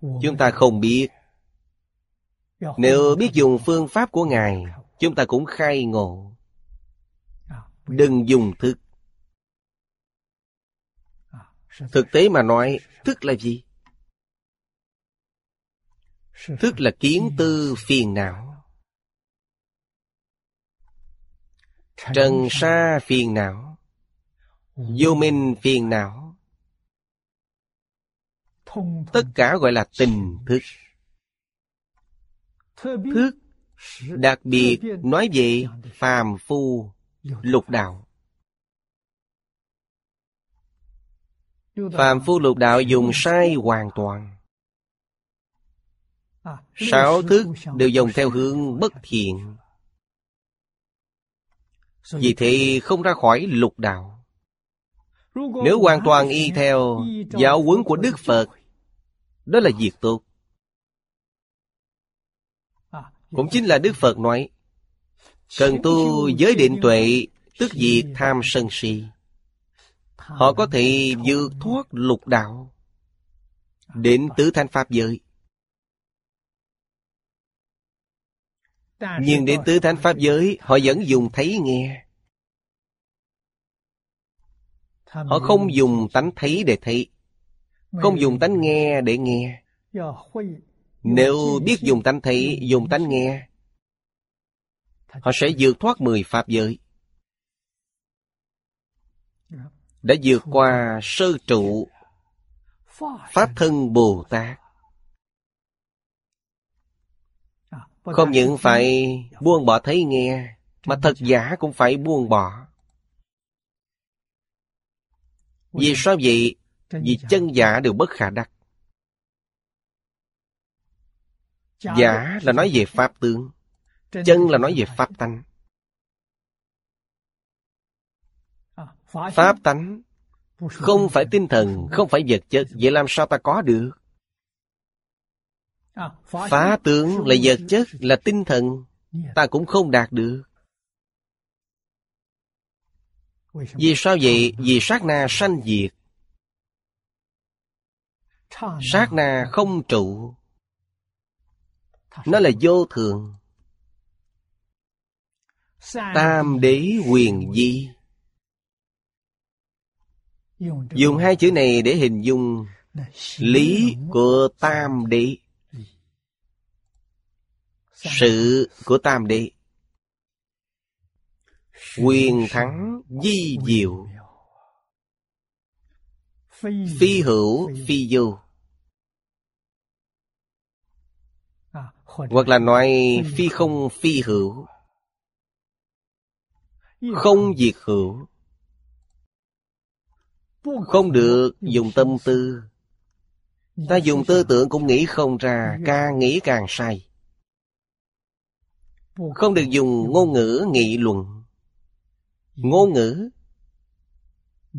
Chúng ta không biết. nếu biết dùng phương pháp của ngài chúng ta cũng khai ngộ đừng dùng thức. Thực tế mà nói, thức là gì? Thức là kiến tư phiền não. Trần sa phiền não. Vô minh phiền não. Tất cả gọi là tình thức. Thức, đặc biệt nói về phàm phu lục đạo. Phàm phu lục đạo dùng sai hoàn toàn. Sáu thức đều dùng theo hướng bất thiện. Vì thế không ra khỏi lục đạo. Nếu hoàn toàn y theo giáo huấn của Đức Phật Đó là việc tốt. Cũng chính là Đức Phật nói Cần tu giới định tuệ, Tức diệt tham sân si. Họ có thể vượt thoát lục đạo, Đến tứ thanh pháp giới. Nhưng đến tứ thánh pháp giới, Họ vẫn dùng thấy nghe. Họ không dùng tánh thấy để thấy, Không dùng tánh nghe để nghe. Nếu biết dùng tánh thấy, Dùng tánh nghe Họ sẽ vượt thoát mười pháp giới. Đã vượt qua sơ trụ, Pháp thân Bồ Tát. Không những phải buông bỏ thấy nghe, Mà thật giả cũng phải buông bỏ. Vì sao vậy? Vì chân giả đều bất khả đắc. Giả là nói về Pháp tướng. Chân là nói về Pháp tánh. Pháp tánh Không phải tinh thần Không phải. vật chất. Vậy làm sao ta có được? Phá tướng là vật chất, là tinh thần. Ta cũng không đạt được. Vì sao vậy? Vì sát na sanh diệt. Sát na không trụ. Nó là vô thường Tam đế quyền di. Dùng hai chữ này để hình dung Lý của tam đế. Sự của tam đế. Quyền thắng di diệu. Phi hữu phi vô. Hoặc là nói phi không phi hữu không diệt hữu, Không được dùng tâm tư. Ta dùng tư tưởng cũng nghĩ không ra, Càng nghĩ càng sai. Không được dùng ngôn ngữ nghị luận. Ngôn ngữ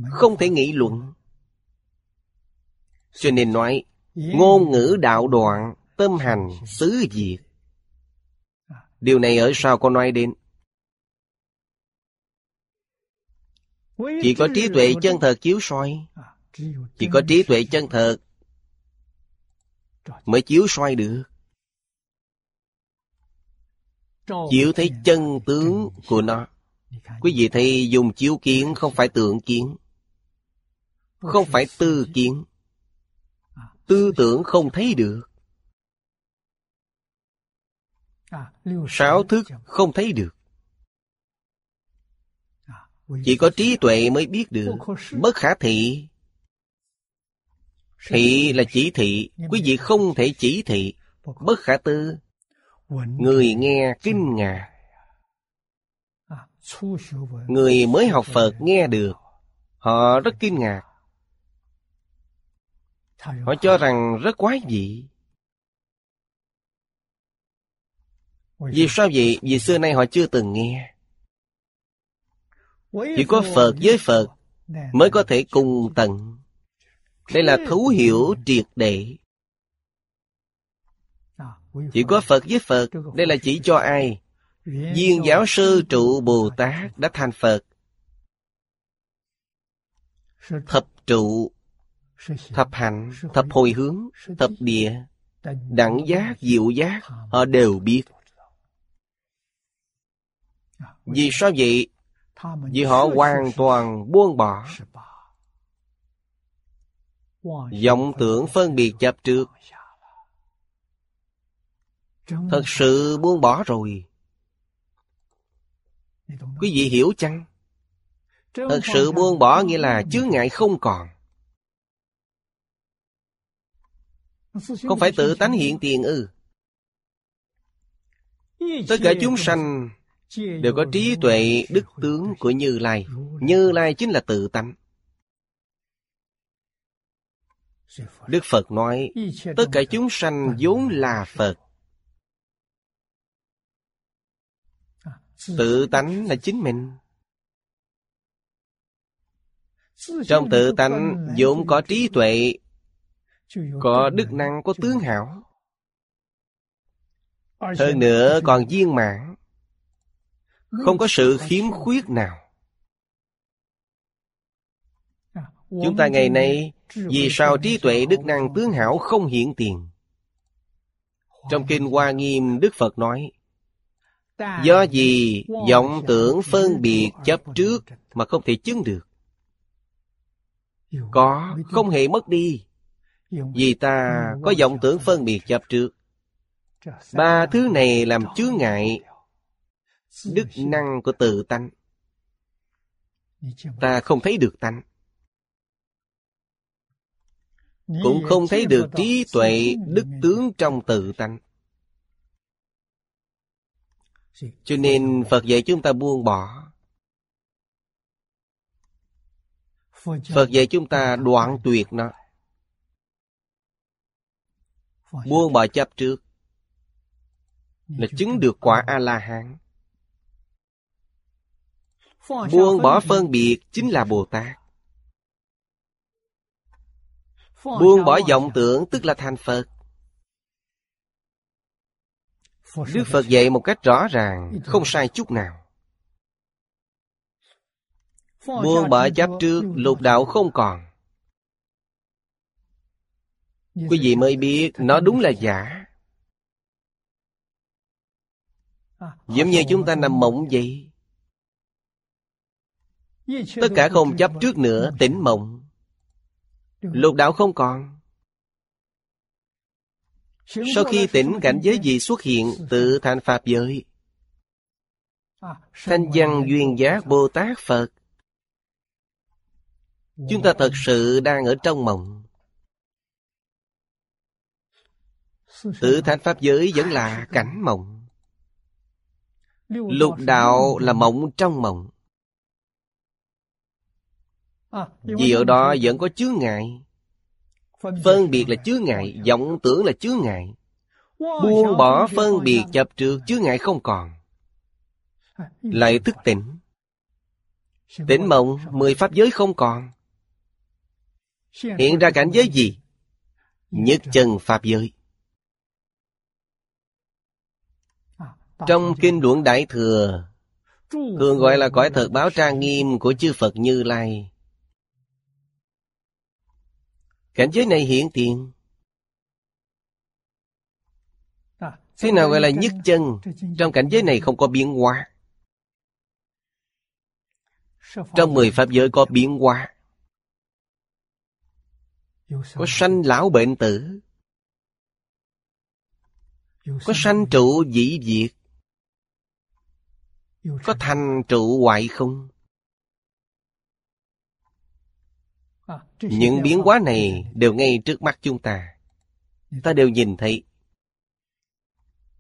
Không thể nghị luận. Cho nên nói, Ngôn ngữ đạo đoạn, Tâm hành, xứ diệt. Điều này ở sau có nói đến Chỉ có trí tuệ chân thật chiếu soi. Chỉ có trí tuệ chân thật. Mới chiếu soi được. Chiếu thấy chân tướng của nó. Quý vị thấy dùng chiếu kiến không phải tượng kiến. Không phải tư kiến. Tư tưởng không thấy được. Sáu thức không thấy được chỉ có trí tuệ mới biết được. Bất khả thị. Thị là chỉ thị. Quý vị không thể chỉ thị. Bất khả tư. Người nghe kinh ngạc. Người mới học Phật nghe được. Họ rất kinh ngạc. Họ cho rằng rất quái dị. Vì sao vậy? Vì xưa nay họ chưa từng nghe. Chỉ có Phật với Phật Mới có thể cùng tận Đây là thấu hiểu triệt để. Chỉ có Phật với Phật Đây là chỉ cho ai? Viên giáo sư trụ Bồ Tát đã thành Phật. Thập trụ Thập hạnh Thập hồi hướng Thập địa Đẳng giác, diệu giác Họ đều biết. Vì sao vậy? Vì họ hoàn toàn buông bỏ。vọng tưởng phân biệt chấp trước。Thật sự buông bỏ rồi。Quý vị hiểu chăng? Thật sự buông bỏ nghĩa là chướng ngại không còn。Không phải tự tánh hiện tiền ư。Tất cả chúng sanh Đều có trí tuệ đức tướng của Như Lai. Như Lai chính là tự tánh Đức Phật nói Tất cả chúng sanh vốn là Phật. Tự tánh là chính mình. Trong tự tánh vốn có trí tuệ Có đức năng, có tướng hảo. Hơn nữa còn viên mãn. Không có sự khiếm khuyết nào. Chúng ta ngày nay Vì sao trí tuệ đức năng tướng hảo không hiện tiền? Trong Kinh Hoa Nghiêm Đức Phật nói Do gì vọng tưởng phân biệt chấp trước Mà không thể chứng được? Có, không hề mất đi Vì ta có vọng tưởng phân biệt chấp trước. Ba thứ này làm chướng ngại Đức năng của tự tánh. Ta không thấy được tánh. Cũng không thấy được trí tuệ Đức tướng trong tự tánh. Cho nên Phật dạy chúng ta buông bỏ. Phật dạy chúng ta đoạn tuyệt nó. Buông bỏ chấp trước. Là chứng được quả A-la-hán Buông bỏ phân biệt chính là Bồ Tát Buông bỏ vọng tưởng tức là thành Phật Đức Phật dạy một cách rõ ràng, không sai chút nào. Buông bỏ chấp trước, lục đạo không còn. Quý vị mới biết nó đúng là giả. Giống như chúng ta nằm mộng vậy. Tất cả không chấp trước nữa, tỉnh mộng. Lục đạo không còn. Sau khi tỉnh cảnh giới gì xuất hiện Tự thành Pháp giới. Thanh văn duyên giác Bồ Tát Phật. Chúng ta thật sự đang ở trong mộng. Tự thành Pháp giới vẫn là cảnh mộng. Lục đạo là mộng trong mộng. Vì ở đó vẫn có chướng ngại Phân biệt là chướng ngại, vọng tưởng là chướng ngại. Buông bỏ phân biệt chập trượt chướng ngại không còn. Lại thức tỉnh. Tỉnh mộng, mười pháp giới không còn. Hiện ra cảnh giới gì? Nhất chân pháp giới. Trong kinh luận Đại Thừa, thường gọi là cõi thật báo trang nghiêm của chư Phật Như Lai. Cảnh giới này hiện tiền. Thế nào gọi là nhất chân? Trong cảnh giới này không có biến hóa. Trong mười pháp giới có biến hóa. Có sanh lão bệnh tử. Có sanh trụ dĩ diệt. Có thành trụ hoại không? Những biến hóa này đều ngay trước mắt chúng ta. Ta đều nhìn thấy.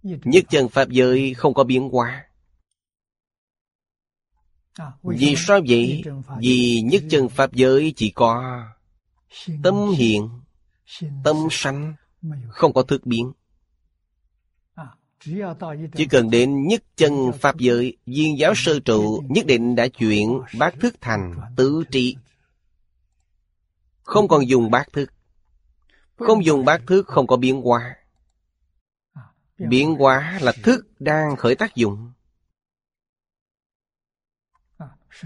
Nhất chân Pháp giới không có biến hóa. Vì sao vậy? Vì nhất chân Pháp giới chỉ có tâm hiện, tâm sanh, không có thức biến. Chỉ cần đến nhất chân Pháp giới, viên giáo sơ trụ nhất định đã chuyển bát thức thành tứ trị không còn dùng bát thức. Không dùng bát thức không có biến hóa. Biến hóa. là thức đang khởi tác dụng.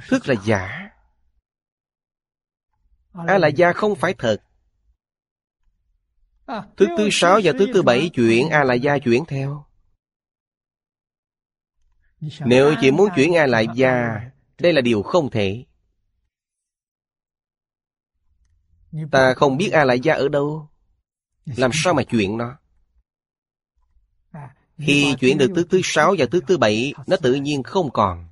Thức là giả. A la gia không phải thật. Thứ thứ sáu và thứ thứ bảy chuyển A la gia chuyển theo. Nếu chỉ muốn chuyển A la gia Đây là điều không thể Ta không biết A Lại Gia ở đâu. Làm sao mà chuyển nó? Khi chuyển được thứ thứ sáu và thứ thứ bảy Nó tự nhiên không còn.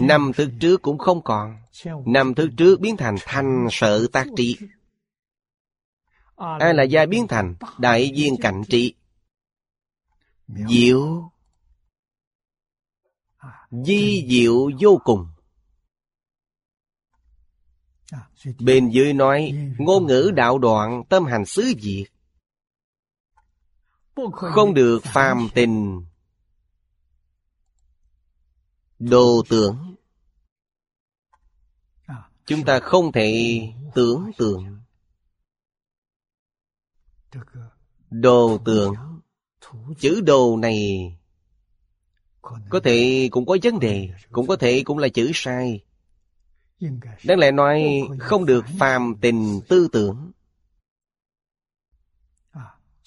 Năm thứ trước cũng không còn. Năm thứ trước biến thành thanh sợ tác trị A là gia biến thành? đại viên cạnh trị. Diệu. Di diệu vô cùng Bên dưới nói Ngôn ngữ đạo đoạn tâm hành xứ diệt. Không được phàm tình. Đồ tưởng. Chúng ta không thể tưởng tượng. Đồ tưởng. Chữ đồ này Có thể cũng có vấn đề Cũng có thể cũng là chữ sai Đáng lẽ nói không được phàm tình tư tưởng.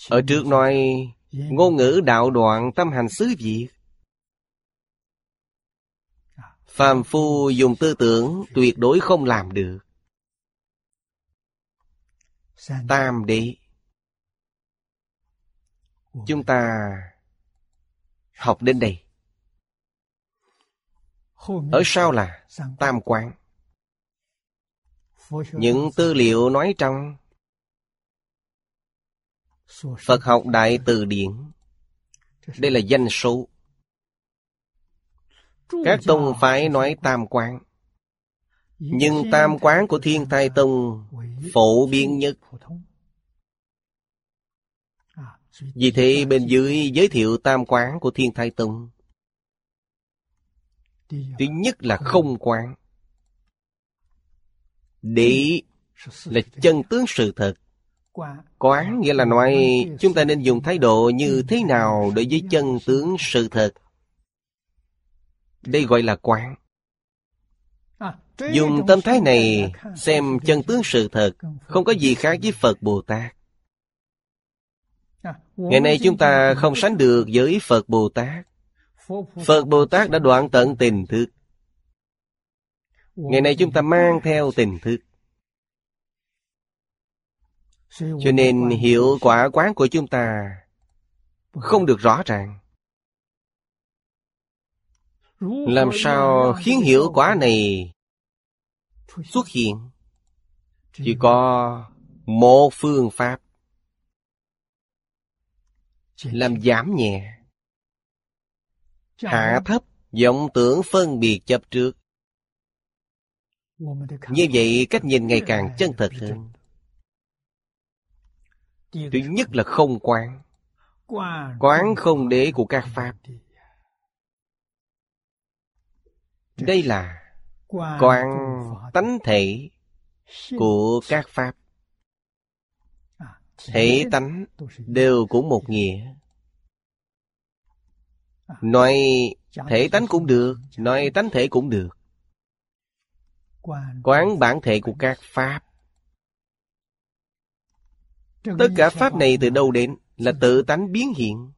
Ở trước nói Ngôn ngữ đạo đoạn tâm hành xứ việc Phàm phu dùng tư tưởng tuyệt đối không làm được. Tam đệ Chúng ta học đến đây. Ở sau là tam quán những tư liệu nói trong. Phật học Đại Từ Điển. Đây là danh số. Các tông phái nói tam quán. Nhưng tam quán của Thiên Thai Tông Phổ biến nhất. Vì thế bên dưới giới thiệu tam quán của Thiên Thai Tông. Thứ nhất là không quán. Đệ là chân tướng sự thật Quán nghĩa là nói, chúng ta nên dùng thái độ như thế nào đối với chân tướng sự thật. Đây gọi là quán. Dùng tâm thái này xem chân tướng sự thật, không có gì khác với Phật Bồ Tát. Ngày nay chúng ta không sánh được với Phật Bồ Tát. Phật Bồ Tát đã đoạn tận tình thức. Ngày nay chúng ta mang theo tình thức. Cho nên hiệu quả quán của chúng ta không được rõ ràng. Làm sao khiến hiệu quả này xuất hiện? Chỉ có một phương pháp làm giảm nhẹ hạ thấp vọng tưởng phân biệt chấp trước như vậy cách nhìn ngày càng chân thật hơn. Thứ nhất là không quán. Quán không đế của các pháp. Đây là quán tánh thể của các pháp. Thể tánh đều cũng một nghĩa. Nói thể tánh cũng được nói tánh thể cũng được quán bản thể của các pháp. Tất cả pháp này từ đâu đến? Là tự tánh biến hiện.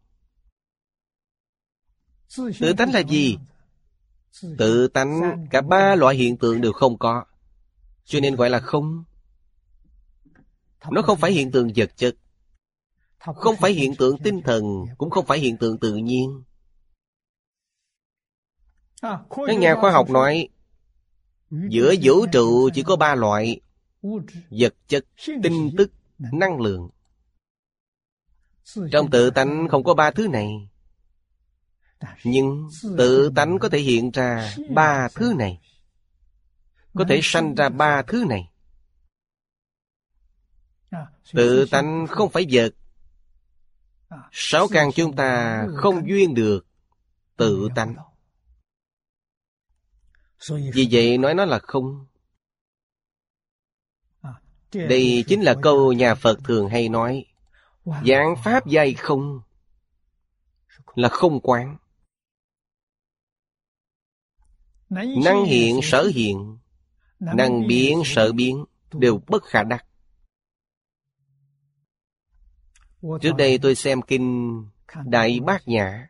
Tự tánh là gì? tự tánh cả ba loại hiện tượng đều không có. Cho nên gọi là không. Nó không phải hiện tượng vật chất. Không phải hiện tượng tinh thần cũng không phải hiện tượng tự nhiên. Các nhà khoa học nói giữa vũ trụ chỉ có ba loại, vật chất tinh tức, năng lượng. Trong tự tánh không có ba thứ này. Nhưng tự tánh có thể hiện ra ba thứ này. Có thể sanh ra ba thứ này. Tự tánh không phải vật. Sáu căn chúng ta không duyên được tự tánh vì vậy nói nó là không. Đây chính là câu nhà phật thường hay nói giảng pháp dạy không là không quán. Năng hiện sở hiện năng biến sở biến đều bất khả đắc. Trước đây tôi xem kinh đại bát nhã.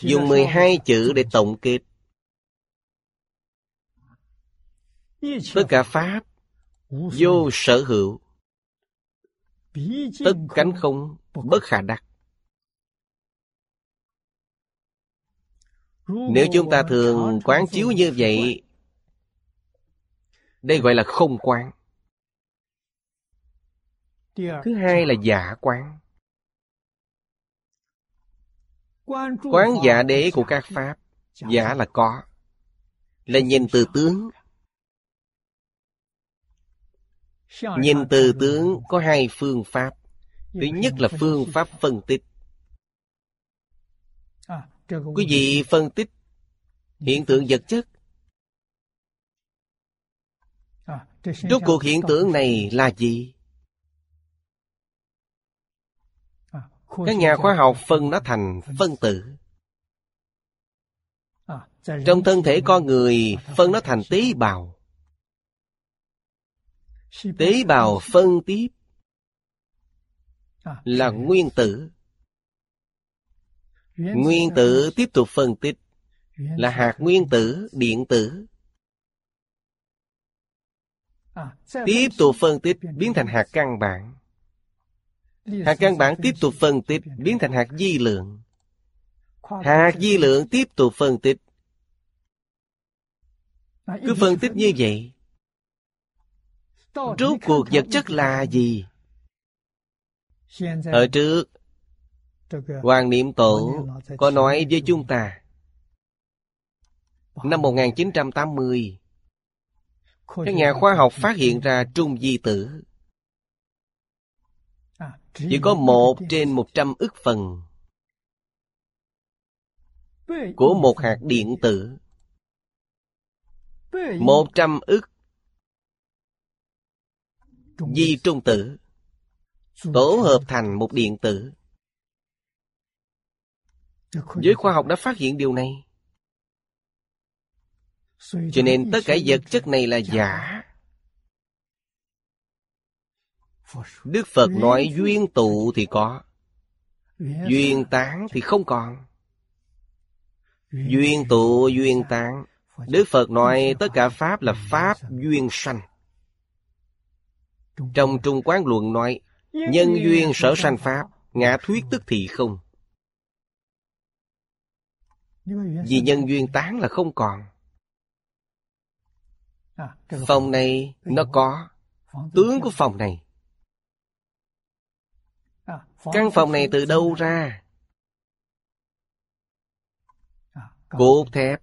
Dùng 12 chữ để tổng kết tất cả pháp, vô sở hữu. Tất cánh không bất khả đắc. Nếu chúng ta thường quán chiếu như vậy, đây gọi là không quán. Thứ hai là giả quán. Quán giả đế của các pháp, giả là có. Là nhìn từ tướng. Nhìn từ tướng có hai phương pháp. Thứ nhất là phương pháp phân tích. Quý vị phân tích hiện tượng vật chất. Rốt cuộc hiện tượng này là gì? Các nhà khoa học phân nó thành phân tử. Trong thân thể con người phân nó thành tế bào tế bào phân tiếp là nguyên tử. Nguyên tử tiếp tục phân tích là hạt nguyên tử điện tử. Tiếp tục phân tích biến thành hạt căn bản. Hạt căn bản tiếp tục phân tích biến thành hạt di lượng. Hạt di lượng tiếp tục phân tích. Cứ phân tích như vậy Rốt cuộc vật chất là gì? Ở trước, Hoàng Niệm Tổ có nói với chúng ta Năm 1980 Các nhà khoa học phát hiện ra trung di tử. Chỉ có một trên một trăm ức phần Của một hạt điện tử. Một trăm ức di trung tử. Tổ hợp thành một điện tử. Giới khoa học đã phát hiện điều này. Cho nên tất cả vật chất này là giả. đức phật nói duyên tụ thì có duyên tán thì không còn. Duyên tụ duyên tán. Đức phật nói tất cả pháp là pháp duyên sanh trong trung quán luận nói nhân duyên sở sanh pháp ngã thuyết tức thì không. Vì nhân duyên tán là không còn. Phòng này nó có tướng của phòng này. Căn phòng này từ đâu ra? Cột thép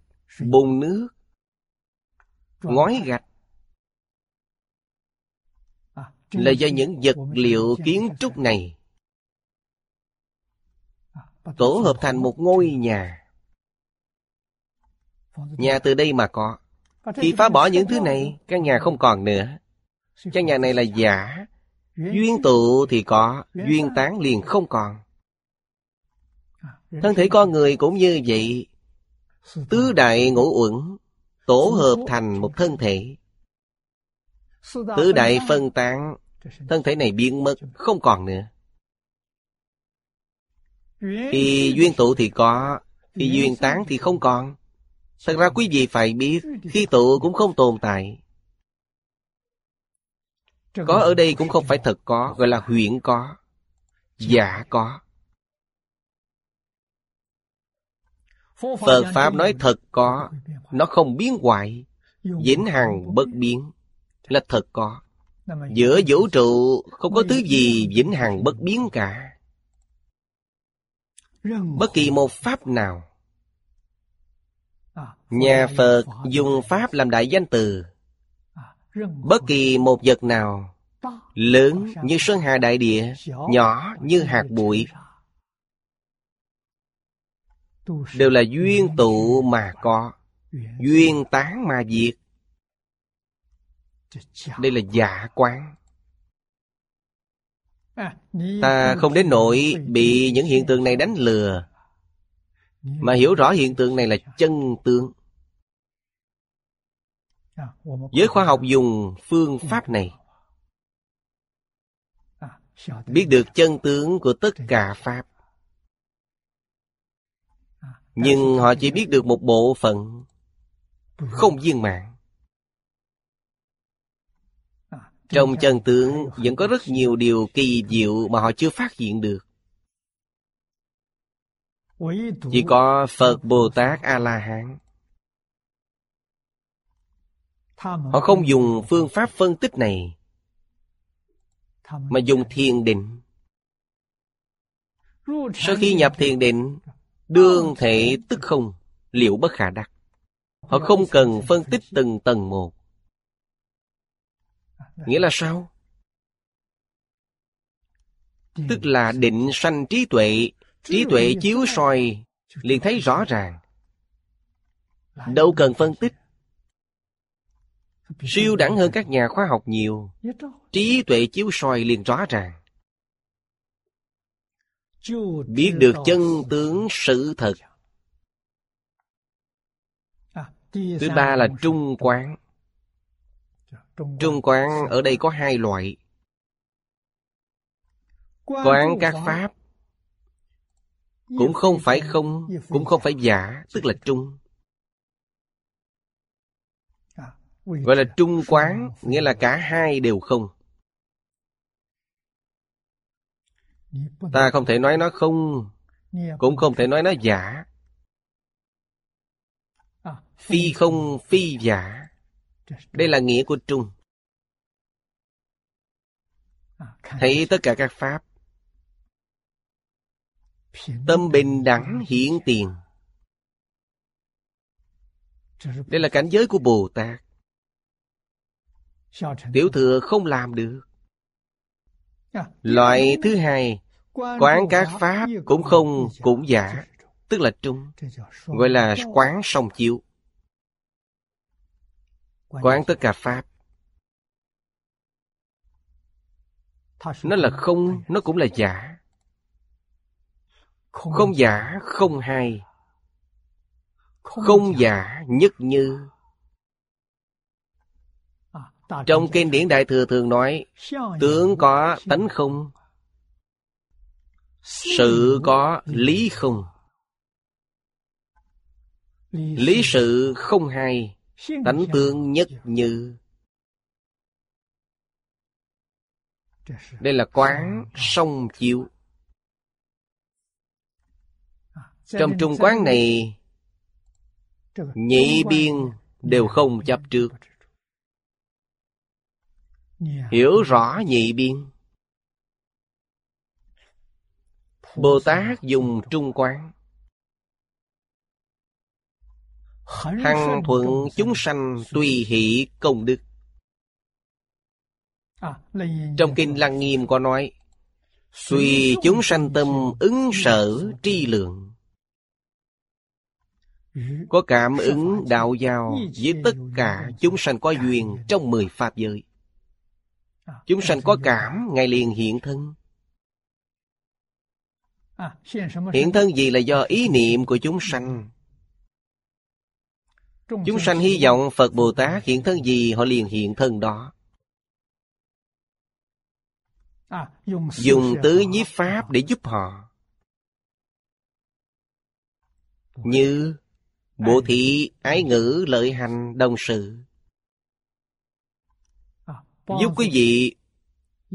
bùn nước ngói gạch là do những vật liệu kiến trúc này tổ hợp thành một ngôi nhà. Nhà từ đây mà có. Khi phá bỏ những thứ này căn nhà không còn nữa. Căn nhà này là giả. duyên tụ thì có duyên tán liền không còn. Thân thể con người cũng như vậy. Tứ đại ngũ uẩn tổ hợp thành một thân thể. Tứ đại phân tán thân thể này biến mất không còn nữa. Khi duyên tụ thì có khi duyên tán thì không còn. Thật ra quý vị phải biết khi tụ cũng không tồn tại. Có ở đây cũng không phải thật có gọi là huyễn có giả có. Phật pháp nói thật có nó không biến hoại vĩnh hằng bất biến là thật có giữa vũ trụ không có thứ gì vĩnh hằng bất biến cả. Bất kỳ một pháp nào. Nhà phật dùng pháp làm đại danh từ. Bất kỳ một vật nào lớn như sơn hà đại địa nhỏ như hạt bụi. đều là duyên tụ mà có duyên tán mà diệt đây là giả quán. Ta không đến nỗi bị những hiện tượng này đánh lừa mà hiểu rõ hiện tượng này là chân tướng. Giới khoa học dùng phương pháp này. biết được chân tướng của tất cả pháp. Nhưng họ chỉ biết được một bộ phận không viên mạng trong chân tướng, vẫn có rất nhiều điều kỳ diệu mà họ chưa phát hiện được. Chỉ có phật bồ tát a la hán họ không dùng phương pháp phân tích này, mà dùng thiền định. Sau khi nhập thiền định, đương thể tức không, liệu bất khả đắc. Họ không cần phân tích từng tầng một nghĩa là sao? Tức là định sanh trí tuệ trí tuệ chiếu soi, liền thấy rõ ràng. Đâu cần phân tích. Siêu đẳng hơn các nhà khoa học nhiều, trí tuệ chiếu soi liền rõ ràng. Biết được chân tướng sự thật. Thứ ba là trung quán trung quán ở đây có hai loại. Quán các pháp cũng không phải không cũng không phải giả tức là trung. Gọi là trung quán nghĩa là cả hai đều không. Ta không thể nói nó không cũng không thể nói nó giả. Phi không. Phi giả đây là nghĩa của trung. Thấy tất cả các pháp. Tâm bình đẳng hiển tiền. Đây là cảnh giới của bồ tát. Tiểu thừa không làm được. Loại thứ hai quán các pháp cũng không cũng giả tức là trung gọi là quán song chiếu quán tất cả pháp. Nó là không, nó cũng là giả. Không giả, không hai Không giả, nhất như. Trong kinh điển Đại Thừa thường nói Tướng có tánh không? Sự có lý không? Lý sự không hai Tánh tương nhất như Đây là quán song chiếu Trong trung quán này Nhị biên đều không chấp trước Hiểu rõ nhị biên Bồ Tát dùng trung quán Hằng thuận chúng sanh tùy hỷ công đức. Trong Kinh Lăng Nghiêm có nói Tùy chúng sanh tâm ứng sở tri lượng. Có cảm ứng đạo giao với tất cả chúng sanh có duyên trong mười pháp giới. Chúng sanh có cảm, Ngài liền hiện thân. Hiện thân gì là do ý niệm của chúng sanh Chúng sanh hy vọng Phật Bồ Tát hiện thân gì họ liền hiện thân đó. Dùng tứ nhiếp pháp để giúp họ. Như bộ thị, ái ngữ, lợi hành, đồng sự. Giúp quý vị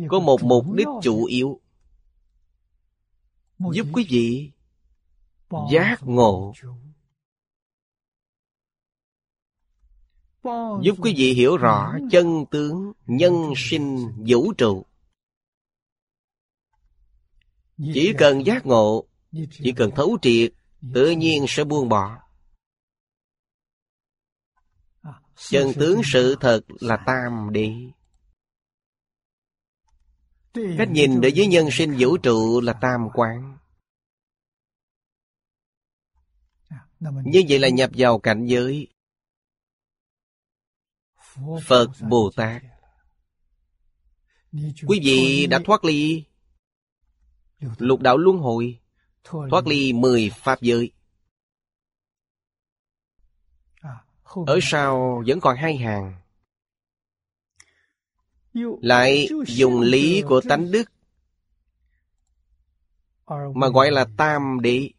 có một mục đích chủ yếu. Giúp quý vị giác ngộ giúp quý vị hiểu rõ chân tướng nhân sinh vũ trụ. Chỉ cần giác ngộ chỉ cần thấu triệt tự nhiên sẽ buông bỏ. Chân tướng sự thật là tam đi. Cách nhìn đối với nhân sinh vũ trụ là tam quán. Như vậy là nhập vào cảnh giới Phật Bồ Tát. Quý vị đã thoát ly? Lục đạo luân hồi, Thoát ly mười Pháp giới. Ở sau vẫn còn hai hàng. Lại dùng lý của tánh đức, Mà gọi là tam đế.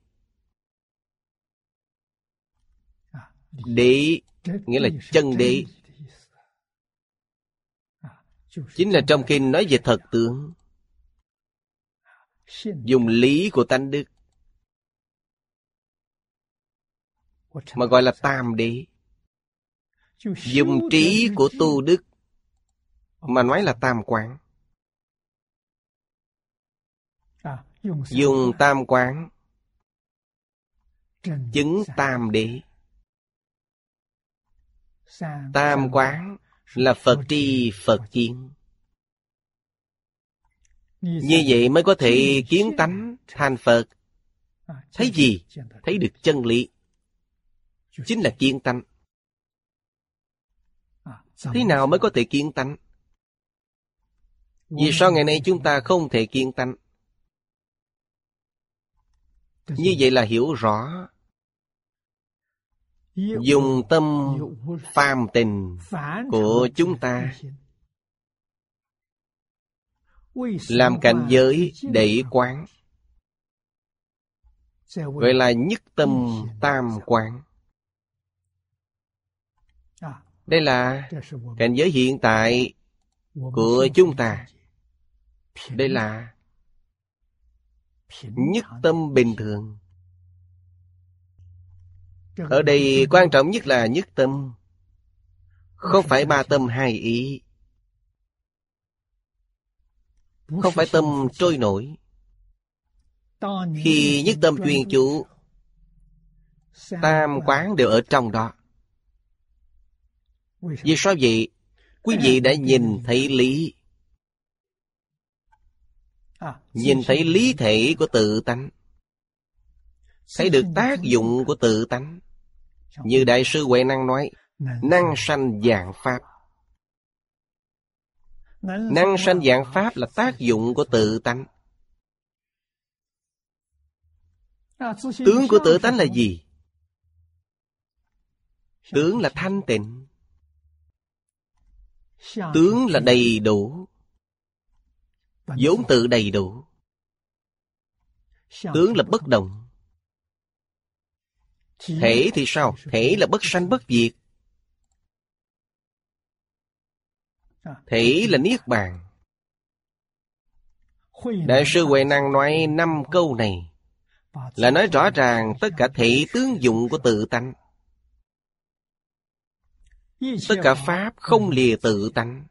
Đế Nghĩa là chân đế. Chính là trong kinh nói về thật tướng. Dùng lý của tánh đức, Mà gọi là tam đế. Dùng trí của tu đức, Mà nói là tam quán. Dùng tam quán, Chứng tam đế. Tam quán là Phật tri Phật chiến. Như vậy mới có thể kiến tánh thành Phật. Thấy gì? Thấy được chân lý. Chính là kiến tánh. Thế nào mới có thể kiến tánh? Vì sao ngày nay chúng ta không thể kiến tánh? Như vậy là hiểu rõ dùng tâm phàm tình của chúng ta. làm cảnh giới để quán. Gọi là nhất tâm tam quán. Đây là cảnh giới hiện tại của chúng ta. đây là nhất tâm bình thường ở đây quan trọng nhất là nhất tâm. Không phải ba tâm hai ý. Không phải tâm trôi nổi. Khi nhất tâm chuyên chủ Tam quán đều ở trong đó. Vì sao vậy? Quý vị đã nhìn thấy lý. Nhìn thấy lý thể của tự tánh. Thấy được tác dụng của tự tánh như Đại sư Huệ Năng nói, năng sanh dạng Pháp. Năng sanh dạng Pháp là tác dụng của tự tánh. Tướng của tự tánh là gì? Tướng là thanh tịnh. Tướng là đầy đủ. vốn tự đầy đủ. Tướng là bất động. Thể thì sao? Thể là bất sanh bất diệt. Thể là Niết Bàn. Đại sư Huệ Năng nói năm câu này là nói rõ ràng tất cả thể tướng dụng của tự tánh. Tất cả Pháp không lìa tự tánh.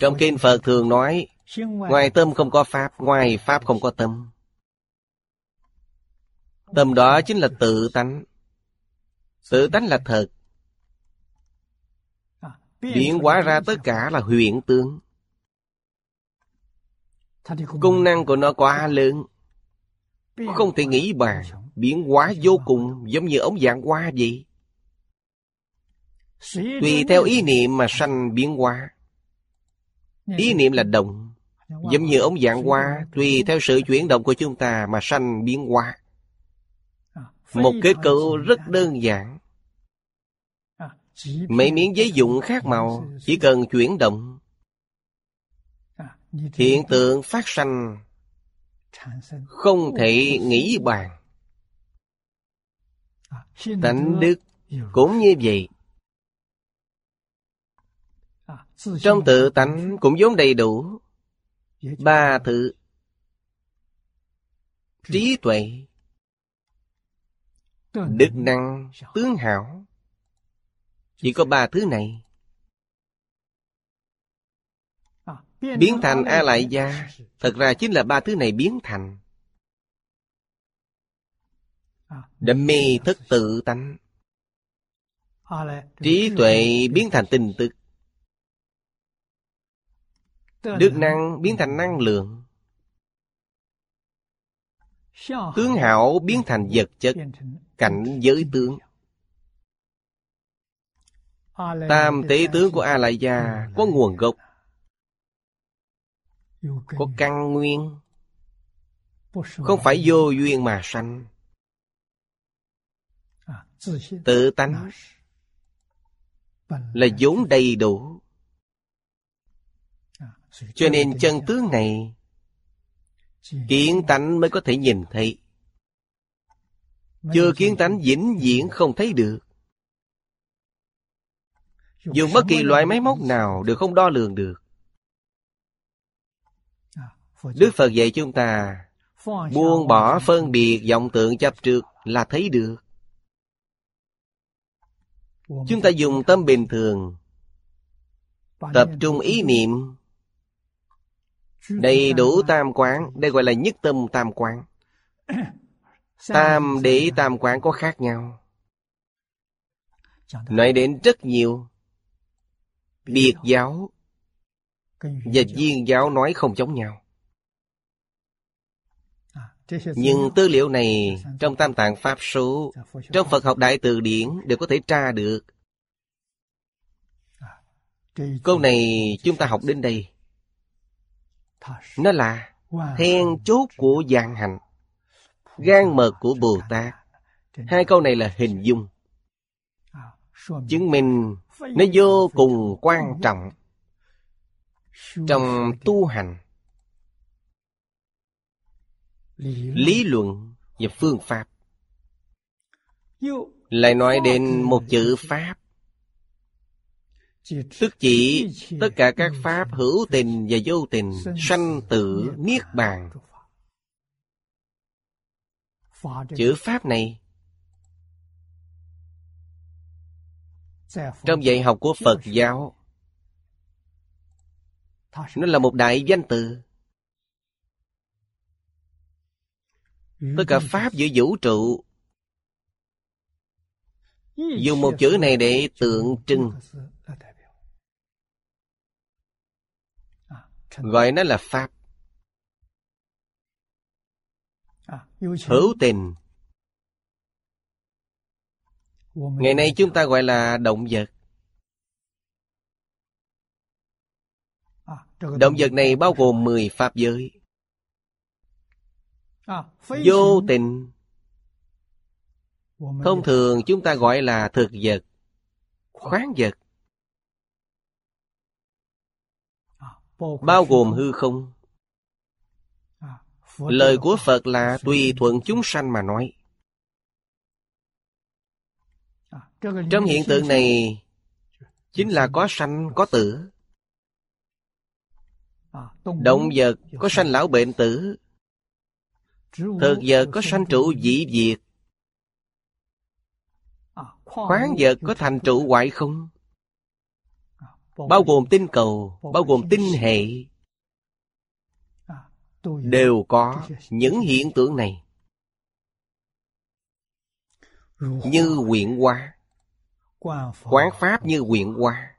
Trong kinh Phật thường nói, ngoài tâm không có Pháp, ngoài Pháp không có tâm. Tâm đó chính là tự tánh. Tự tánh là thật. Biến hóa ra tất cả là huyện tướng. Công năng của nó quá lớn. Không thể nghĩ bàn. Biến hóa vô cùng giống như ống dạng hoa vậy. Tùy theo ý niệm mà sanh biến hóa. Ý niệm là động. Giống như ống dạng hoa, tùy theo sự chuyển động của chúng ta mà sanh biến hóa. Một kết cấu rất đơn giản. Mấy miếng giấy dụng khác màu, chỉ cần chuyển động. Hiện tượng phát sanh không thể nghĩ bàn. Tánh đức cũng như vậy. Trong tự tánh cũng vốn đầy đủ ba thứ trí tuệ đức năng tướng hảo. Chỉ có ba thứ này. Biến thành a lại gia thật ra chính là ba thứ này biến thành. Đam mê thất tự tánh. Trí tuệ biến thành tình tức đức năng biến thành năng lượng. Tướng hảo biến thành vật chất cảnh giới tướng. Tam tế tướng của a lại gia có nguồn gốc có căn nguyên. Không phải vô duyên mà sanh. Tự tánh là vốn đầy đủ. Cho nên chân tướng này kiến tánh mới có thể nhìn thấy chưa kiến tánh vĩnh viễn không thấy được. Dùng bất kỳ loại máy móc nào đều không đo lường được. Đức phật dạy chúng ta buông bỏ phân biệt vọng tượng chấp trước là thấy được. Chúng ta dùng tâm bình thường tập trung ý niệm. Đầy đủ tam quán đây gọi là nhất tâm tam quán tam để tam quán có khác nhau. Nói đến rất nhiều. Biệt giáo và viên giáo nói không giống nhau. Nhưng tư liệu này trong Tam Tạng Pháp Số, trong Phật học Đại Từ Điển đều có thể tra được. Câu này chúng ta học đến đây. Nó là then chốt của dạng hạnh, gan mật của Bồ Tát. Hai câu này là hình dung. Chứng minh nó vô cùng quan trọng trong tu hành lý luận và phương pháp lại nói đến một chữ pháp tức chỉ tất cả các pháp hữu tình và vô tình sanh tử niết bàn chữ pháp này trong dạy học của phật giáo nó là một đại danh từ. Tất cả pháp giữa vũ trụ. Dùng một chữ này để tượng trưng gọi nó là pháp hữu tình. Ngày nay chúng ta gọi là động vật. Động vật này bao gồm 10 pháp giới. Vô tình. Thông thường chúng ta gọi là thực vật. Khoáng vật. Bao gồm hư không. Lời của Phật là tùy thuận chúng sanh mà nói. Trong hiện tượng này, Chính là có sanh, có tử. Động vật có sanh lão bệnh tử. Thực vật có sanh trụ dị diệt. Khoáng vật có thành trụ hoại không? Bao gồm tinh cầu, Bao gồm tinh hệ. Đều có những hiện tượng này. Như quyện hoa, Quán pháp như quyện hoa.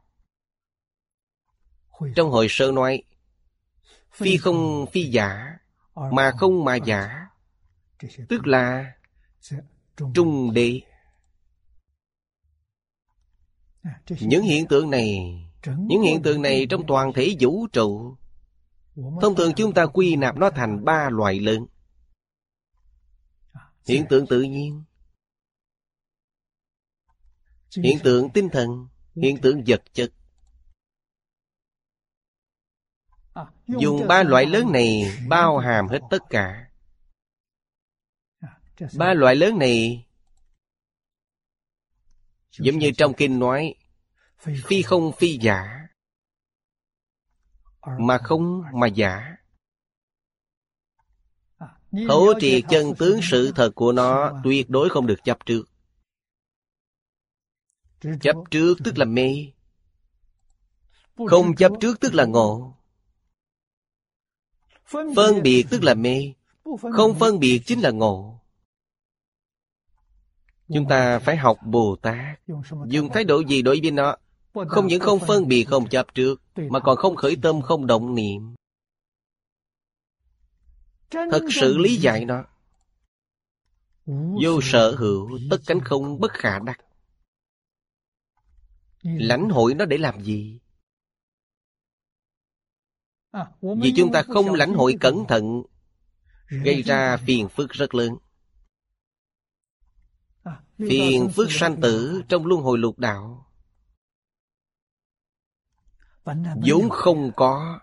Trong hội sơ nói, Phi không phi giả, Mà không mà giả, Tức là Trung đệ Những hiện tượng này, Những hiện tượng này trong toàn thể vũ trụ Thông thường chúng ta quy nạp nó thành ba loại lớn. Hiện tượng tự nhiên, Hiện tượng tinh thần, Hiện tượng vật chất. Dùng ba loại lớn này bao hàm hết tất cả. Ba loại lớn này Giống như trong kinh nói, Phi không phi giả. Mà không mà giả. Thấu triệt chân tướng sự thật của nó Tuyệt đối không được chấp trước. Chấp trước tức là mê. Không chấp trước tức là ngộ. Phân biệt. tức là mê. Không phân biệt chính là ngộ. Chúng ta phải học Bồ Tát. Dùng thái độ gì đối với nó Không những không phân biệt không chấp trước Mà còn không khởi tâm không động niệm. Thật sự lý giải nó. Vô sở hữu Tất cánh không bất khả đắc. Lãnh hội nó để làm gì? Vì chúng ta không lãnh hội cẩn thận Gây ra phiền phức rất lớn. Phiền phức sanh tử trong luân hồi lục đạo vốn không có.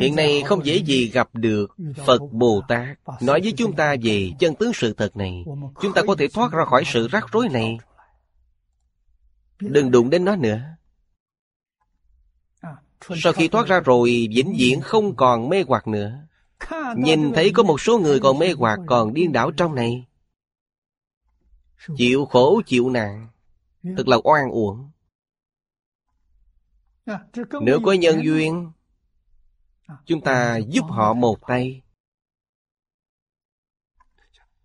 Hiện nay không dễ gì gặp được Phật Bồ Tát. Nói với chúng ta về chân tướng sự thật này Chúng ta có thể thoát ra khỏi sự rắc rối này. Đừng đụng đến nó nữa. Sau khi thoát ra rồi Vĩnh viễn không còn mê hoặc nữa. Nhìn thấy có một số người còn mê hoặc Còn điên đảo trong này. Chịu khổ chịu nạn. Thật là oan uổng Nếu có nhân duyên Chúng ta giúp họ một tay.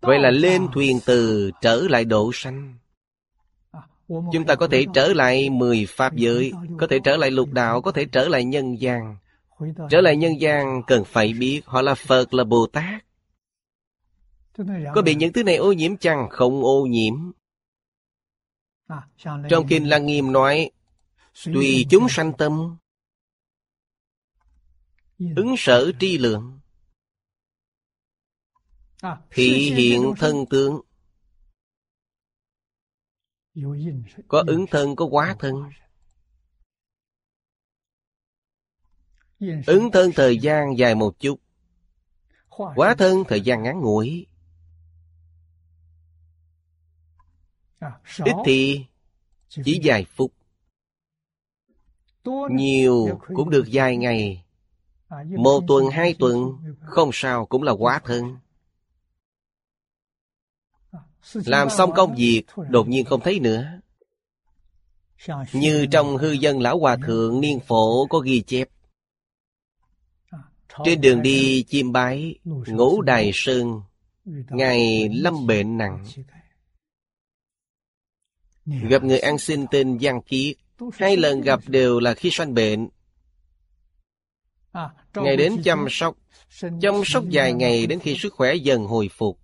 Vậy là lên thuyền từ trở lại độ sanh. Chúng ta có thể trở lại mười pháp giới Có thể trở lại lục đạo Có thể trở lại nhân gian. Trở lại nhân gian cần phải biết Họ là Phật là Bồ Tát. Có bị những thứ này ô nhiễm chăng? Không ô nhiễm. Trong Kinh Lăng Nghiêm nói Tùy chúng sanh tâm. Ứng sở tri lượng. Thị hiện thân tướng. Có ứng thân có quá thân. Ứng thân thời gian dài một chút. Quá thân. thời gian ngắn ngủi. Ít thì chỉ vài phút Nhiều cũng được vài ngày. Một tuần hai tuần Không sao cũng là quá thân. Làm xong công việc Đột nhiên không thấy nữa. Như trong hư dân lão hòa thượng Niên phổ có ghi chép. Trên đường đi chiêm bái Ngũ đài sơn Ngày lâm bệnh nặng. Gặp người ăn xin tên Giang Kiết Hai lần gặp đều là khi sanh bệnh. Ngày đến chăm sóc Chăm sóc vài ngày đến khi sức khỏe dần hồi phục.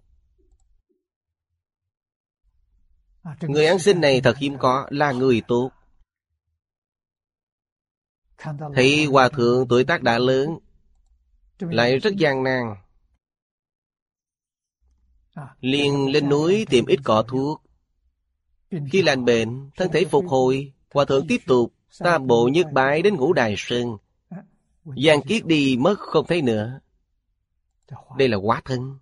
Người ăn xin này thật hiếm có Là người tốt. Thấy hòa thượng tuổi tác đã lớn Lại rất gian nan. Liền lên núi tìm ít cỏ thuốc. Khi lành bệnh thân thể phục hồi hòa thượng tiếp tục, tam bộ nhất bái đến ngũ đài sơn. Giang kiết đi mất không thấy nữa. Đây là quá thân.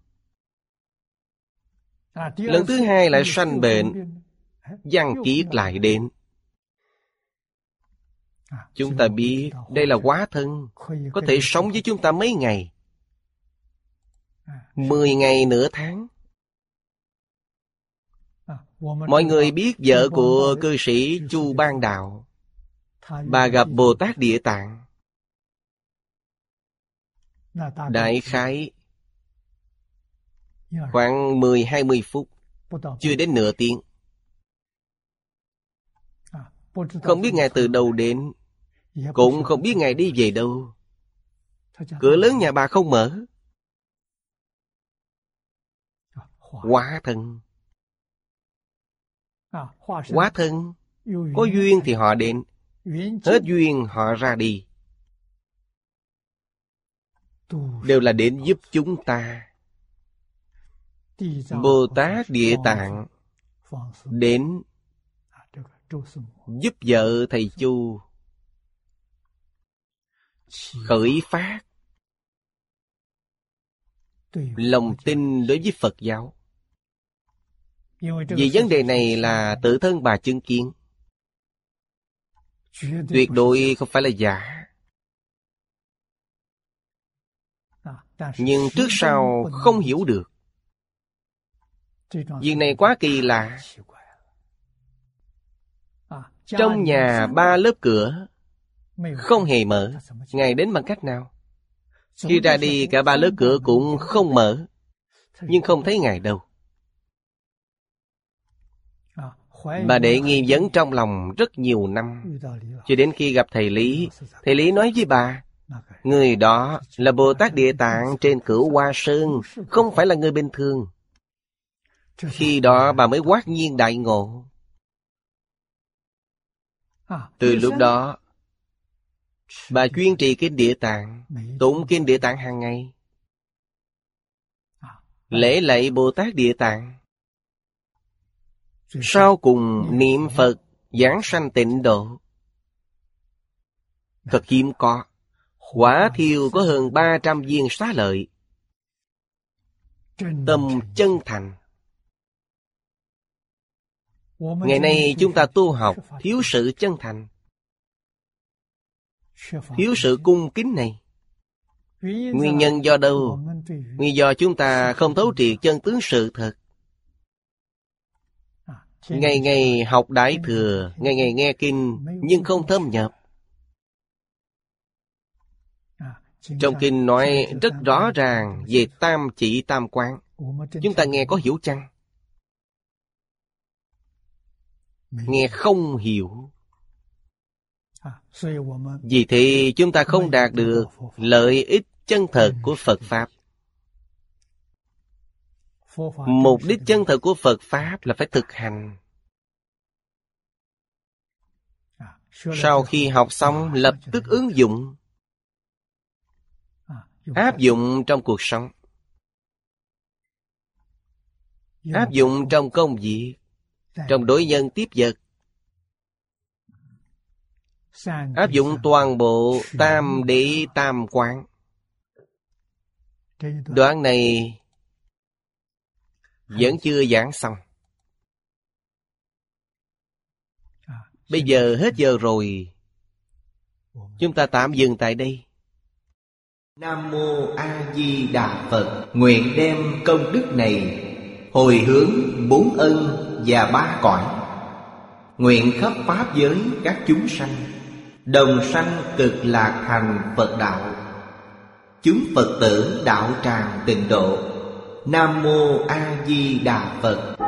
Lần thứ hai lại sanh bệnh. Giang kiết lại đến. Chúng ta biết đây là quá thân. Có thể sống với chúng ta mấy ngày? Mười ngày nửa tháng. Mọi người biết vợ của cư sĩ Chu Ban Đạo. Bà gặp Bồ Tát Địa Tạng. Đại khái Khoảng 10-20 phút Chưa đến nửa tiếng. Không biết Ngài từ đâu đến Cũng không biết Ngài đi về đâu. Cửa lớn nhà bà không mở. Quá thân Quá thân. Có duyên. thì họ đến. Hết duyên họ ra đi. Đều là đến giúp chúng ta. Bồ Tát Địa Tạng Đến Giúp vợ thầy Chu Khởi phát Lòng tin đối với Phật giáo vì vấn đề này là tự thân bà chứng kiến. Tuyệt đối không phải là giả. Nhưng trước sau không hiểu được. Việc này quá kỳ lạ. Trong nhà ba lớp cửa Không hề mở. Ngài đến bằng cách nào? Khi ra đi cả ba lớp cửa cũng không mở. Nhưng không thấy Ngài đâu Bà đệ nghi vấn trong lòng rất nhiều năm. Cho đến khi gặp thầy Lý Thầy Lý nói với bà Người đó là Bồ Tát Địa Tạng trên cửu Hoa Sơn Không phải là người bình thường. Khi đó bà mới quát nhiên đại ngộ. Từ lúc đó Bà chuyên trì kinh Địa Tạng Tụng kinh Địa Tạng hàng ngày. Lễ lạy Bồ Tát Địa Tạng sau cùng niệm Phật, giảng sanh tịnh độ. Thật hiếm có. Quả thiêu có hơn 300 viên xá lợi. Tâm chân thành. Ngày nay chúng ta tu học thiếu sự chân thành. Thiếu sự cung kính này. Nguyên nhân do đâu? Nguyên do chúng ta không thấu triệt chân tướng sự thật. Ngày ngày học Đại Thừa, ngày ngày nghe Kinh, nhưng không thâm nhập. Trong Kinh nói rất rõ ràng về tam chỉ tam quán. Chúng ta nghe có hiểu chăng? Nghe không hiểu. Vì thế chúng ta không đạt được lợi ích chân thật của Phật Pháp. Mục đích chân thật của Phật Pháp là phải thực hành. Sau khi học xong lập tức ứng dụng. Áp dụng trong cuộc sống. Áp dụng trong công việc, trong đối nhân tiếp vật. Áp dụng toàn bộ tam đế tam quán. Đoạn này vẫn chưa giảng xong. Bây giờ hết giờ rồi. Chúng ta tạm dừng tại đây. Nam Mô A Di Đà Phật Nguyện đem công đức này Hồi hướng bốn ân và ba cõi Nguyện khắp Pháp giới các chúng sanh Đồng sanh cực lạc thành Phật đạo Chúng Phật tử đạo tràng tịnh độ Nam Mô A Di Đà Phật.